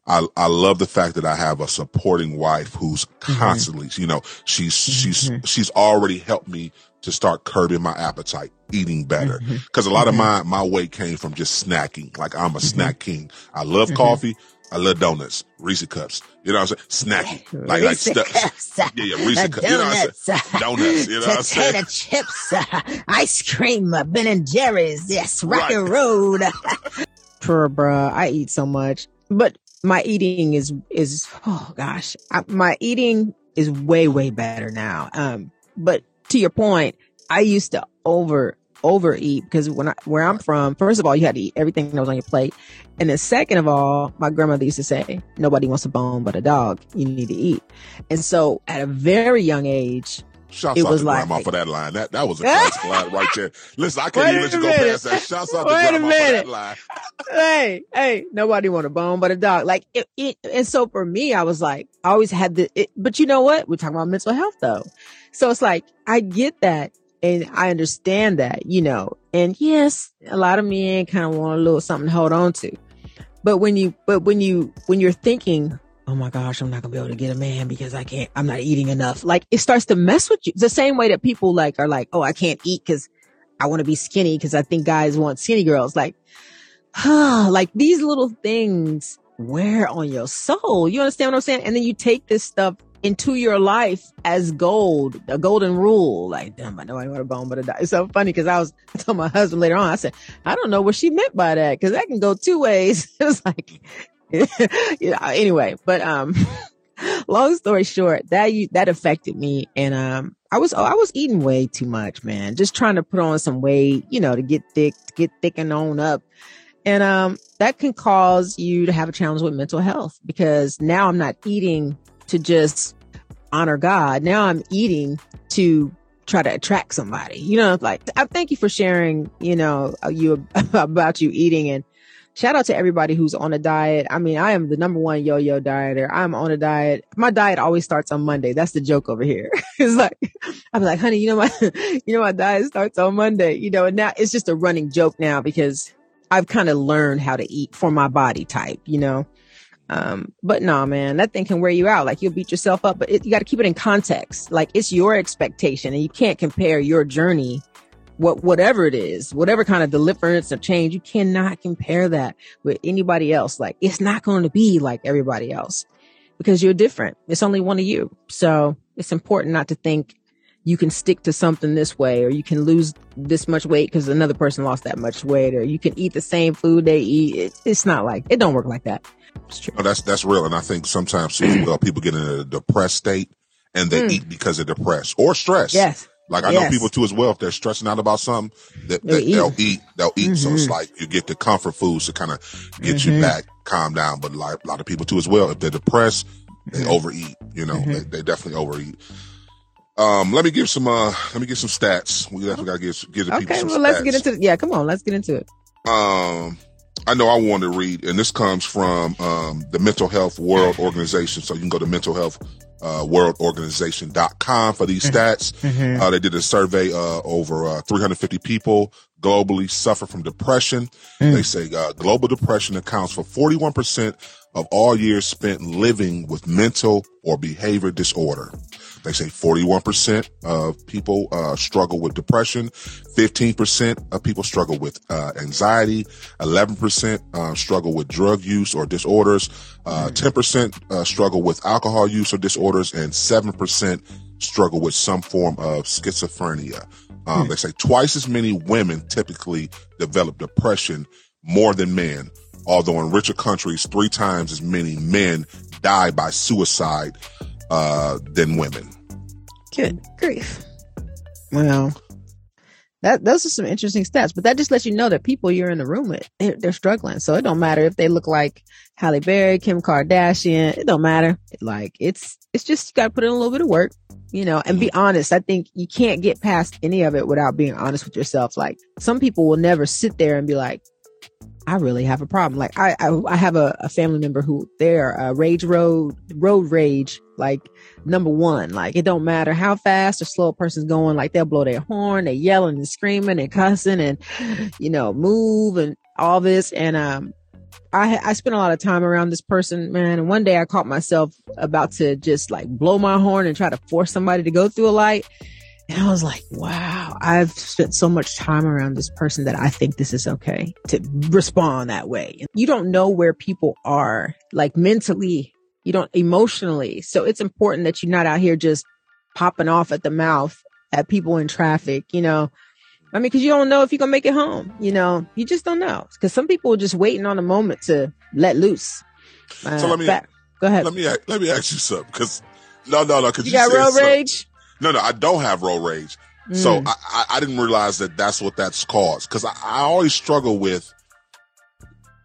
I, I love the fact that I have a supporting wife who's Mm-hmm. constantly, you know, she's, she's, she's already helped me to start curbing my appetite, eating better. Mm-hmm. Cause a lot of my, my weight came from just snacking. Like I'm a Mm-hmm. snack king. I love coffee. I love donuts, Reese cups. You know what I'm saying? Snacking. Like, like stuff. Yeah, yeah, Reese uh, cups. You know what I'm saying? Donuts, you know what I'm saying? potato chips, uh, ice cream, uh, Ben and Jerry's, yes, rock Right. and road. For bruh, I eat so much, but my eating is is oh gosh, I, my eating is way way better now. Um, but to your point, I used to over overeat because when I where I'm from, first of all, you had to eat everything that was on your plate, and then second of all, my grandmother used to say, "Nobody wants a bone but a dog. You need to eat." And so, at a very young age, Shouts It out was to like- grandma for that line. That that was a classic line right there. Listen, I can't even let you go minute. past that. Shouts out to Wait a grandma for that line. hey, hey, nobody want a bone but a dog. Like it, it, and so for me, I was like, I always had the, it, but you know what? We're talking about mental health though. So it's like, I get that and I understand that, you know, and yes, a lot of men kind of want a little something to hold on to. But when you, but when you, when you're thinking, oh my gosh, I'm not gonna be able to get a man because I can't, I'm not eating enough. Like it starts to mess with you. The same way that people like are like, oh, I can't eat because I want to be skinny because I think guys want skinny girls. Like, huh, like these little things wear on your soul. You understand what I'm saying? And then you take this stuff into your life as gold, a golden rule. Like, damn, I know I want a bone, but a die. It's so funny because I was I told my husband later on, I said, I don't know what she meant by that because that can go two ways. it was like, yeah, anyway, but, um, long story short, that you, that affected me. And, um, I was, I was eating way too much, man. Just trying to put on some weight, you know, to get thick, to get thick and on up. And, um, that can cause you to have a challenge with mental health because now I'm not eating to just honor God. Now I'm eating to try to attract somebody. You know, like I thank you for sharing, you know, uh, you about you eating and shout out to everybody who's on a diet. I mean, I am the number one yo-yo dieter. I'm on a diet. My diet always starts on Monday. That's the joke over here. it's like, I'm like, honey, you know, my, you know, my diet starts on Monday, you know, and now it's just a running joke now because I've kind of learned how to eat for my body type, you know? Um, but nah, man, that thing can wear you out. Like you'll beat yourself up, but it, you got to keep it in context. Like it's your expectation and you can't compare your journey, what, whatever it is, whatever kind of deliverance or change, you cannot compare that with anybody else. Like it's not going to be like everybody else. because you're different. It's only one of you. So it's important not to think you can stick to something this way or you can lose this much weight because another person lost that much weight or you can eat the same food they eat. It, it's not like it don't work like that. It's true. No, that's that's real, and I think sometimes well, people get in a depressed state and they Mm. eat because they're depressed or stressed. Yes. Like I know people too as well. If they're stressing out about something, that, They'll that eat. they'll eat. They'll eat. So it's Mhm. like you get the comfort foods to kind of get Mhm. you back, calm down. But like a lot of people too as well. If they're depressed, they Mhm. overeat. You know, Mhm. they, they definitely overeat. Um, let me give some. Uh, let me get some stats. We definitely got to give give the people Okay. some Well, let's stats. get into yeah. Come on. Let's get into it. Um, I know I wanted to read, and this comes from um, the Mental Health World Organization. So you can go to mental health uh, worldorganization.com for these stats. Mm-hmm. Uh, they did a survey uh, over uh, 350 people globally suffer from depression. Mm. They say uh, global depression accounts for 41% of all years spent living with mental or behavior disorder. They say 41% of people uh, struggle with depression, 15% of people struggle with uh, anxiety, 11% uh, struggle with drug use or disorders, uh, 10% uh, struggle with alcohol use or disorders, and 7% struggle with some form of schizophrenia. Um, They say twice as many women typically develop depression more than men, although in richer countries, three times as many men die by suicide uh, than women. Good grief. Well, that those are some interesting stats, but that just lets you know that people you're in the room with, they're, they're struggling. So it don't matter if they look like Halle Berry, Kim Kardashian. It don't matter. Like it's it's just you got to put in a little bit of work, you know, and be honest. I think you can't get past any of it without being honest with yourself. Like some people will never sit there and be like, I really have a problem. Like I, I, I have a, a family member who they're uh, rage road, road rage, like number one. Like it don't matter how fast or slow a person's going. Like they'll blow their horn, they yelling and screaming and cussing and, you know, move and all this. And, um, I, I spent a lot of time around this person, man. And one day I caught myself about to just like blow my horn and try to force somebody to go through a light. And I was like, wow, I've spent so much time around this person that I think this is okay to respond that way. You don't know where people are, like mentally, you don't emotionally. So it's important that you're not out here just popping off at the mouth at people in traffic, you know. I mean, cause you don't know if you're gonna make it home, you know, you just don't know. Cause some people are just waiting on a moment to let loose. Uh, So let me- back- go ahead. Let me let me ask you something, because no, no, no, because you got road rage? No, no, I don't have road rage. So Mm. I, I, I didn't realize that that's what that's caused. Because I, I always struggle with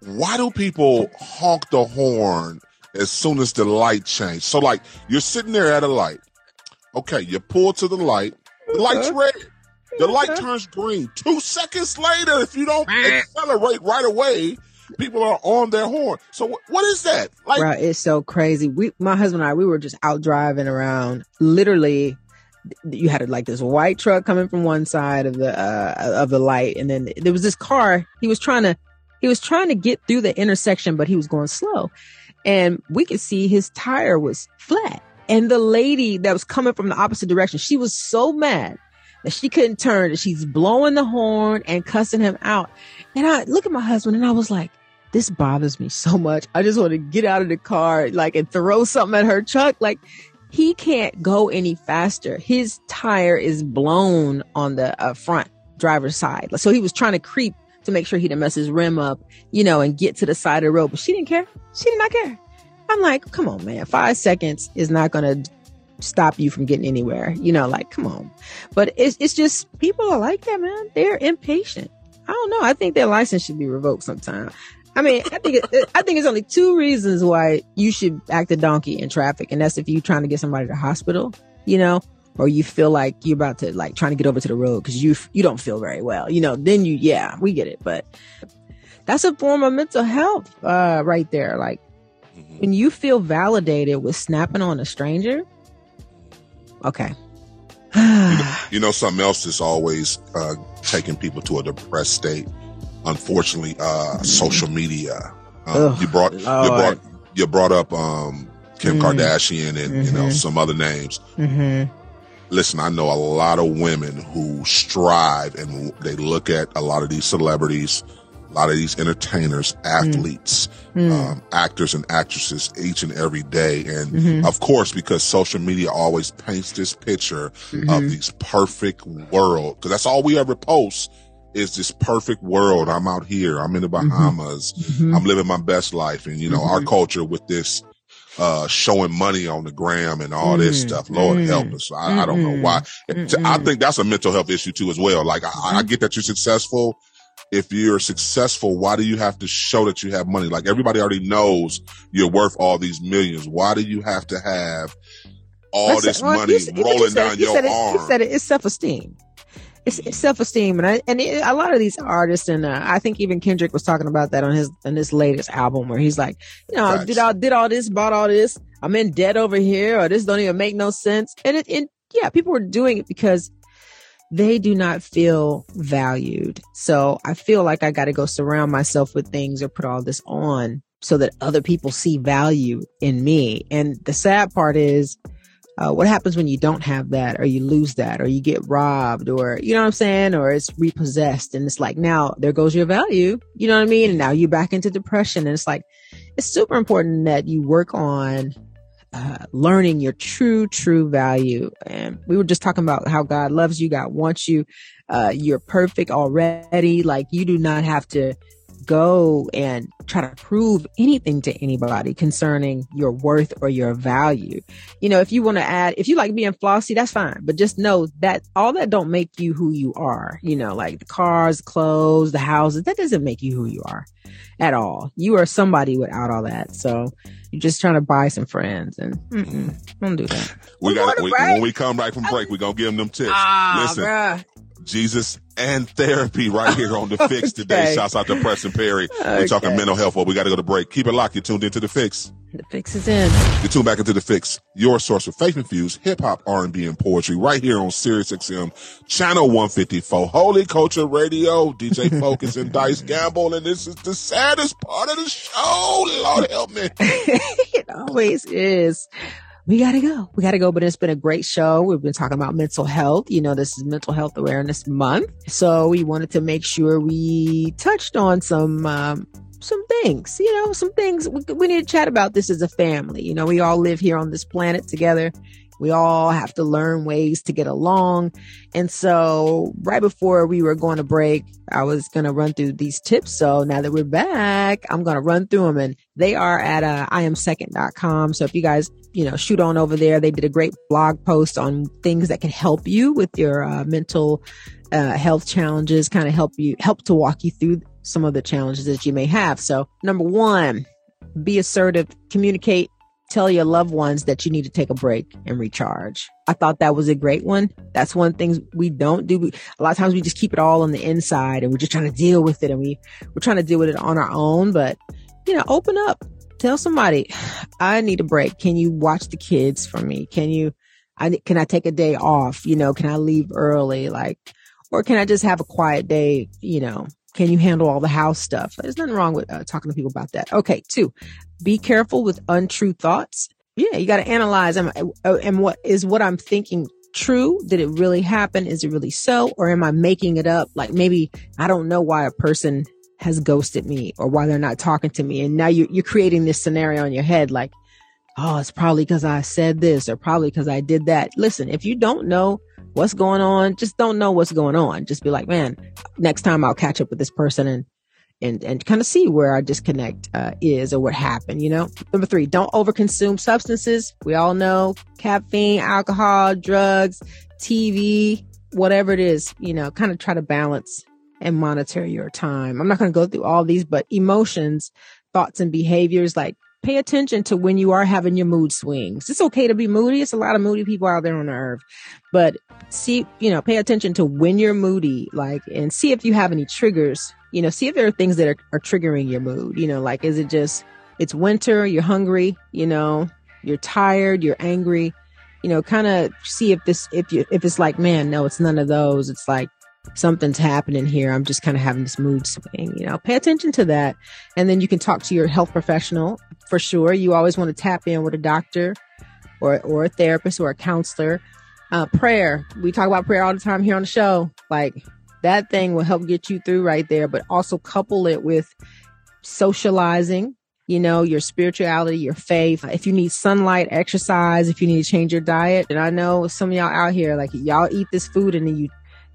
why do people honk the horn as soon as the light change? So like you're sitting there at a light. Okay, you pull to the light. The light's red. The light turns green. Two seconds later, if you don't accelerate right away, people are on their horn. So what is that? Like Bro, it's so crazy. We, my husband and I, we were just out driving around. Literally, you had like this white truck coming from one side of the uh, of the light, and then there was this car. He was trying to he was trying to get through the intersection, but he was going slow, and we could see his tire was flat. And the lady that was coming from the opposite direction, she was so mad that she couldn't turn. And she's blowing the horn and cussing him out. And I look at my husband, and I was like this bothers me so much. I just want to get out of the car, like, and throw something at her truck. Like, he can't go any faster. His tire is blown on the uh, front driver's side. So he was trying to creep to make sure he didn't mess his rim up, you know, and get to the side of the road. But she didn't care. She did not care. I'm like, come on, man. Five seconds is not going to stop you from getting anywhere. You know, like, come on. But it's, it's just people are like that, man. They're impatient. I don't know. I think their license should be revoked sometime. I mean, I think it, I think it's only two reasons why you should act a donkey in traffic, and that's if you're trying to get somebody to the hospital, you know, or you feel like you're about to like trying to get over to the road because you you don't feel very well, you know. Then you, yeah, we get it, but that's a form of mental health, uh, right there. Like when you feel validated with snapping on a stranger, okay. You know, something else is always uh, taking people to a depressed state. Unfortunately, uh, social media. Um, you brought you brought you brought up um, Kim Mm. Kardashian and you know Mhm. some other names. mm-hmm. Listen, I know a lot of women who strive and they look at a lot of these celebrities a lot of these entertainers, athletes, mm. Um, actors and actresses each and every day. And mm-hmm. of course, because social media always paints this picture mm-hmm. of these perfect world, because that's all we ever post is this perfect world. I'm out here. I'm in the mm-hmm. Bahamas. Mm-hmm. I'm living my best life. And, you know, our mm-hmm. culture with this, uh, showing money on the gram and all this mm. stuff. Lord mm. help us. I, I, don't know why. I think that's a mental health issue too as well. Like I, I, get that you're successful. If you're successful, why do you have to show that you have money? Like everybody already knows you're worth all these millions. Why do you have to have all this well, money you, rolling you down your arm? It, you said it, it's self-esteem it's, it's self-esteem and I, and it, a lot of these artists and uh, I think even Kendrick was talking about that on his on his latest album where he's like, you know, I did all did all this, bought all this, I'm in debt over here, or this don't even make no sense. And it, and yeah, people were doing it because they do not feel valued. So I feel like I got to go surround myself with things or put all this on so that other people see value in me. And the sad part is uh, what happens when you don't have that or you lose that or you get robbed or you know what i'm saying? Or it's repossessed and it's like now there goes your value. You know what i mean? And now you're back into depression. And it's like it's super important that you work on uh, learning your true true value. And we were just talking about how god loves you god wants you uh, you're perfect already. Like you do not have to go and try to prove anything to anybody concerning your worth or your value. You know, if you want to add, if you like being flossy, that's fine. But just know that all that don't make you who you are. You know, like the cars, clothes, the houses, that doesn't make you who you are at all. You are somebody without all that. So you're just trying to buy some friends and don't do that. We got when we come back from break, we're going to give them them tips. Ah, Listen, bruh. Jesus and therapy right here on the fix okay. today. Shouts out to Preston Perry. Okay. We're talking mental health. Well, we got to go to break. Keep it locked. You're tuned into the fix. The fix is in. You tune back into the fix. Your source for faith infused hip hop, R&B, and poetry right here on Sirius XM, channel 154, Holy Culture Radio, DJ Focus and Dice Gamble. And this is the saddest part of the show. Lord help me. it always is we gotta go. We gotta go. But it's been a great show. We've been talking about mental health. You know, this is mental health awareness month. So we wanted to make sure we touched on some, um, some things, you know, some things we, we need to chat about this as a family. You know, we all live here on this planet together. We all have to learn ways to get along. And so right before we were going to break, I was going to run through these tips. So now that we're back, I'm going to run through them and they are at uh, iamsecond.com. So if you guys, you know, shoot on over there, they did a great blog post on things that can help you with your uh, mental uh, health challenges, kind of help you, help to walk you through some of the challenges that you may have. So number one, be assertive, communicate tell your loved ones that you need to take a break and recharge. I thought that was a great one. That's one thing we don't do. A lot of times we just keep it all on the inside and we're just trying to deal with it and we, we're trying to deal with it on our own. But, you know, open up. Tell somebody, I need a break. Can you watch the kids for me? Can you, I, can I take a day off? You know, can I leave early? Like, or can I just have a quiet day? You know, can you handle all the house stuff? There's nothing wrong with uh, talking to people about that. Okay. Two, be careful with untrue thoughts. Yeah. You got to analyze. And what is what I'm thinking true? Did it really happen? Is it really so? Or am I making it up? Like maybe I don't know why a person has ghosted me or why they're not talking to me. And now you, you're creating this scenario in your head. Like, oh, it's probably because I said this or probably because I did that. Listen, if you don't know what's going on. Just don't know what's going on. Just be like, man, next time I'll catch up with this person and and and kind of see where our disconnect uh, is or what happened. You know. Number three, don't overconsume substances. We all know caffeine, alcohol, drugs, TV, whatever it is. You know, kind of try to balance and monitor your time. I'm not going to go through all these, but emotions, thoughts, and behaviors like pay attention to when you are having your mood swings. It's okay to be moody. It's a lot of moody people out there on the earth, but see, you know, pay attention to when you're moody, like, and see if you have any triggers, you know, see if there are things that are, are triggering your mood, you know, like, is it just, it's winter, you're hungry, you know, you're tired, you're angry, you know, kind of see if this, if you, if it's like, man, no, it's none of those. It's like, something's happening here. I'm just kind of having this mood swing, you know, pay attention to that. And then you can talk to your health professional for sure. You always want to tap in with a doctor or, or a therapist or a counselor. Uh, prayer. We talk about prayer all the time here on the show. Like that thing will help get you through right there, but also couple it with socializing, you know, your spirituality, your faith. If you need sunlight, exercise, if you need to change your diet. And I know some of y'all out here, like y'all eat this food and then you,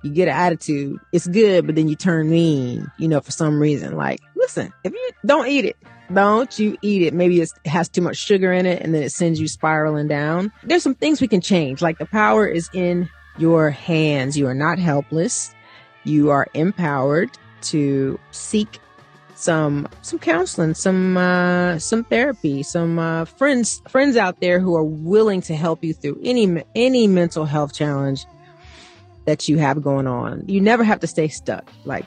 you get an attitude. It's good, but then you turn mean, you know, for some reason. Like, listen, if you don't eat it, don't you eat it. Maybe it has too much sugar in it and then it sends you spiraling down. There's some things we can change. Like the power is in your hands. You are not helpless. You are empowered to seek some some counseling, some uh, some therapy, some uh, friends friends out there who are willing to help you through any any mental health challenge that you have going on. You never have to stay stuck. Like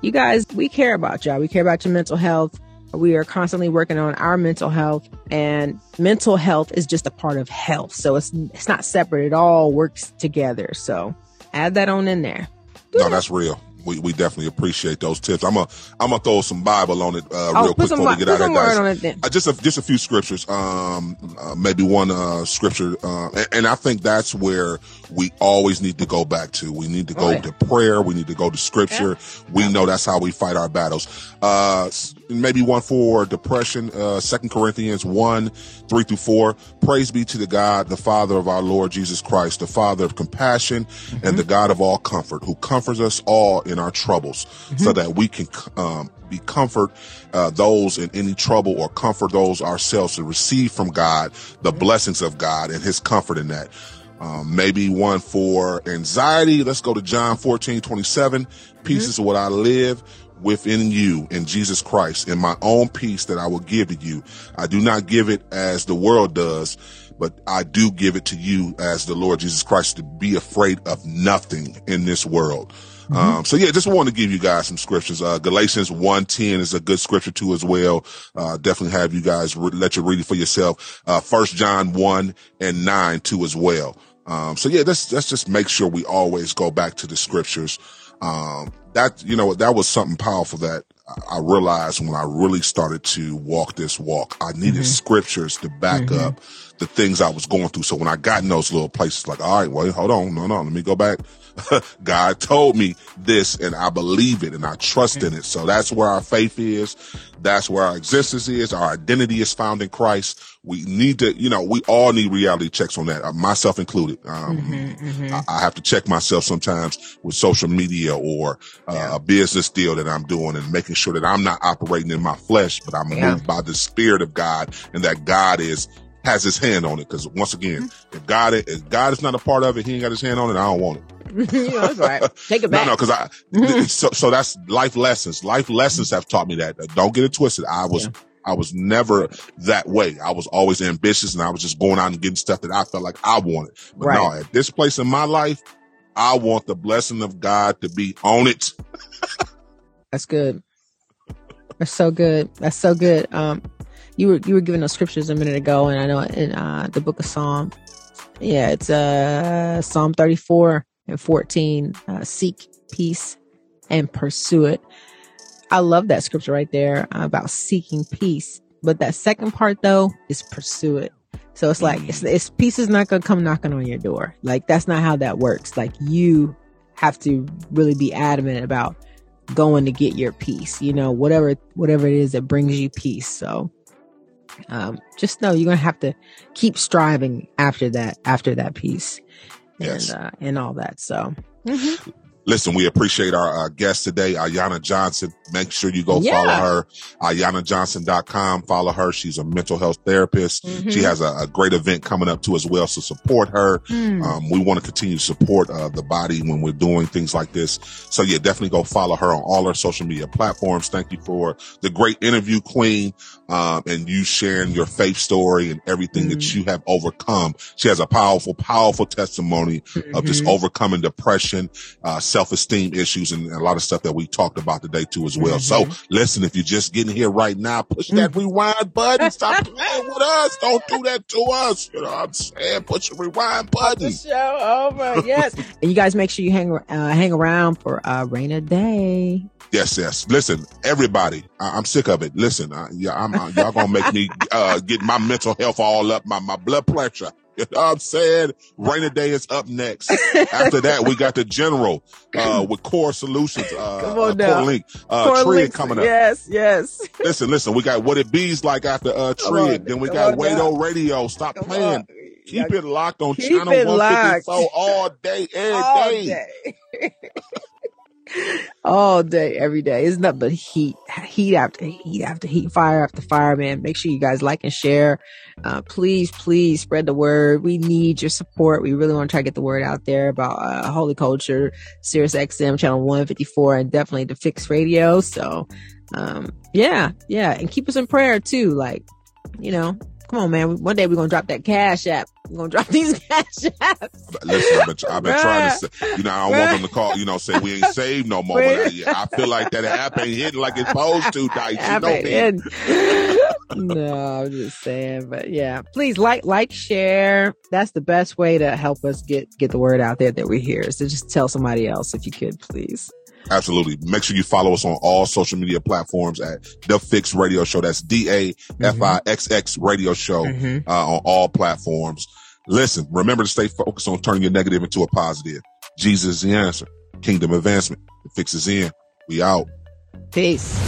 you guys, we care about y'all. We care about your mental health. We are constantly working on our mental health and mental health is just a part of health. So it's it's not separate. It all works together. So add that on in there. No, that's real we, we definitely appreciate those tips. I'm gonna I'm gonna throw some Bible on it uh, oh, real quick before we get out of here, guys. Uh, just a, just a few scriptures, um, uh, maybe one uh, scripture, uh, and, and, I think that's where we always need to go back to. We need to go to prayer. We need to go to scripture. Yeah. We know that's how we fight our battles. Uh, maybe one for depression. Uh, Second Corinthians one three through four. Praise be to the God, the Father of our Lord Jesus Christ, the Father of compassion mm-hmm. and the God of all comfort, who comforts us all in our troubles, mm-hmm. so that we can um, be comfort uh, those in any trouble or comfort those ourselves to receive from God the mm-hmm. blessings of God and His comfort in that. Um, maybe one for anxiety. Let's go to John 14, 27. Peace mm-hmm. is what I live within you in Jesus Christ in my own peace that I will give to you. I do not give it as the world does, but I do give it to you as the Lord Jesus Christ to be afraid of nothing in this world. Mm-hmm. Um, so yeah, just want to give you guys some scriptures. Uh, Galatians 110 is a good scripture too as well. Uh, definitely have you guys re- let you read it for yourself. Uh, first John 1 and 9 too as well. Um, so yeah, let's, let's just make sure we always go back to the scriptures. Um, that, you know, that was something powerful that I realized when I really started to walk this walk. I needed mm-hmm. scriptures to back mm-hmm. up the things I was going through. So when I got in those little places, like, all right, well, hold on, no, no, let me go back. God told me this and I believe it and I trust in it. So that's where our faith is. That's where our existence is. Our identity is found in Christ. We need to, you know, we all need reality checks on that, uh, myself included. Um, mm-hmm, mm-hmm. I, I, have to check myself sometimes with social media or uh, yeah. a business deal that I'm doing and making sure that I'm not operating in my flesh, but I'm yeah. moved by the spirit of God and that God is has his hand on it. Cause once again, mm-hmm. if God, if God is not a part of it, he ain't got his hand on it. I don't want it. that's right. Take it back. no, no, because I so so that's life lessons. Life lessons have taught me that. Don't get it twisted. I was yeah. I was never that way. I was always ambitious and I was just going out and getting stuff that I felt like I wanted. But right. no, at this place in my life, I want the blessing of God to be on it. that's good. That's so good. That's so good. Um, you were you were giving those scriptures a minute ago, and I know in uh, the book of Psalm, yeah, it's uh Psalm thirty four and 14 uh, seek peace and pursue it. I love that scripture right there about seeking peace but that second part though is pursue it. So it's like it's, it's peace is not gonna come knocking on your door. Like that's not how that works. Like you have to really be adamant about going to get your peace you know whatever whatever it is that brings you peace. So um, just know you're gonna have to keep striving after that after that peace yes. and uh, and all that. So. Mm-hmm. Listen, we appreciate our uh, guest today, Ayana Johnson. Make sure you go yeah. follow her, ayanajohnson.com. Follow her. She's a mental health therapist. Mm-hmm. She has a, a, great event coming up too as well. So support her. Mm. Um, we want to continue to support uh, the body when we're doing things like this. So yeah, definitely go follow her on all our social media platforms. Thank you for the great interview, Queen, um, and you sharing your faith story and everything mm. that you have overcome. She has a powerful, powerful testimony mm-hmm. of just mm-hmm. overcoming depression, uh, self-esteem issues and a lot of stuff that we talked about today too as well. Mm-hmm. So listen, if you're just getting here right now, push that mm-hmm. rewind button. Stop playing with us. Don't do that to us. You know what I'm saying? Push the rewind button. The show over. Yes. and you guys make sure you hang, uh, hang around for uh, rain day. Yes, yes. Listen, everybody, I- am sick of it. Listen, uh, yeah, I'm, uh, y'all gonna make me uh, get my mental health all up, my my blood pressure You know what I'm saying? Rainy Day is up next. After that, we got the General uh, with Core Solutions. Uh, Come on uh, now. Core Link. Uh, Core Trig links. coming up. Yes, yes. Listen, listen. We got What It Bees like after uh, Trig. on, then we got Wado now. Radio. Stop Come playing. on. Keep it locked on Keep channel it 154 locked. all day, every all day. day. all day, every day. It's nothing but heat, heat after heat after heat, fire after fire, man. Make sure you guys like and share. Uh, please, please spread the word. We need your support. We really want to try to get the word out there about uh, holy culture, Sirius XM channel 154, and definitely the Fix Radio. So, um, yeah, yeah, and keep us in prayer too. Like, you know, come on, man. One day we're gonna drop that cash app. We're gonna drop these cash apps. Listen, I've been, I've been trying to say, you know, I don't want them to call, you know, say we ain't saved no more. But uh, I, I feel like that app ain't hitting like it's supposed to, Dice. You know me. no, I'm just saying, but yeah, please like, like, share. That's the best way to help us get get the word out there that we're here. So just tell somebody else if you could, please. Absolutely. Make sure you follow us on all social media platforms at Da Fixx Radio Show. That's D A F I X X Radio Show Mhm. uh, on all platforms. Listen, remember to stay focused on turning your negative into a positive. Jesus is the answer. Kingdom advancement. The fix is in. We out. Peace.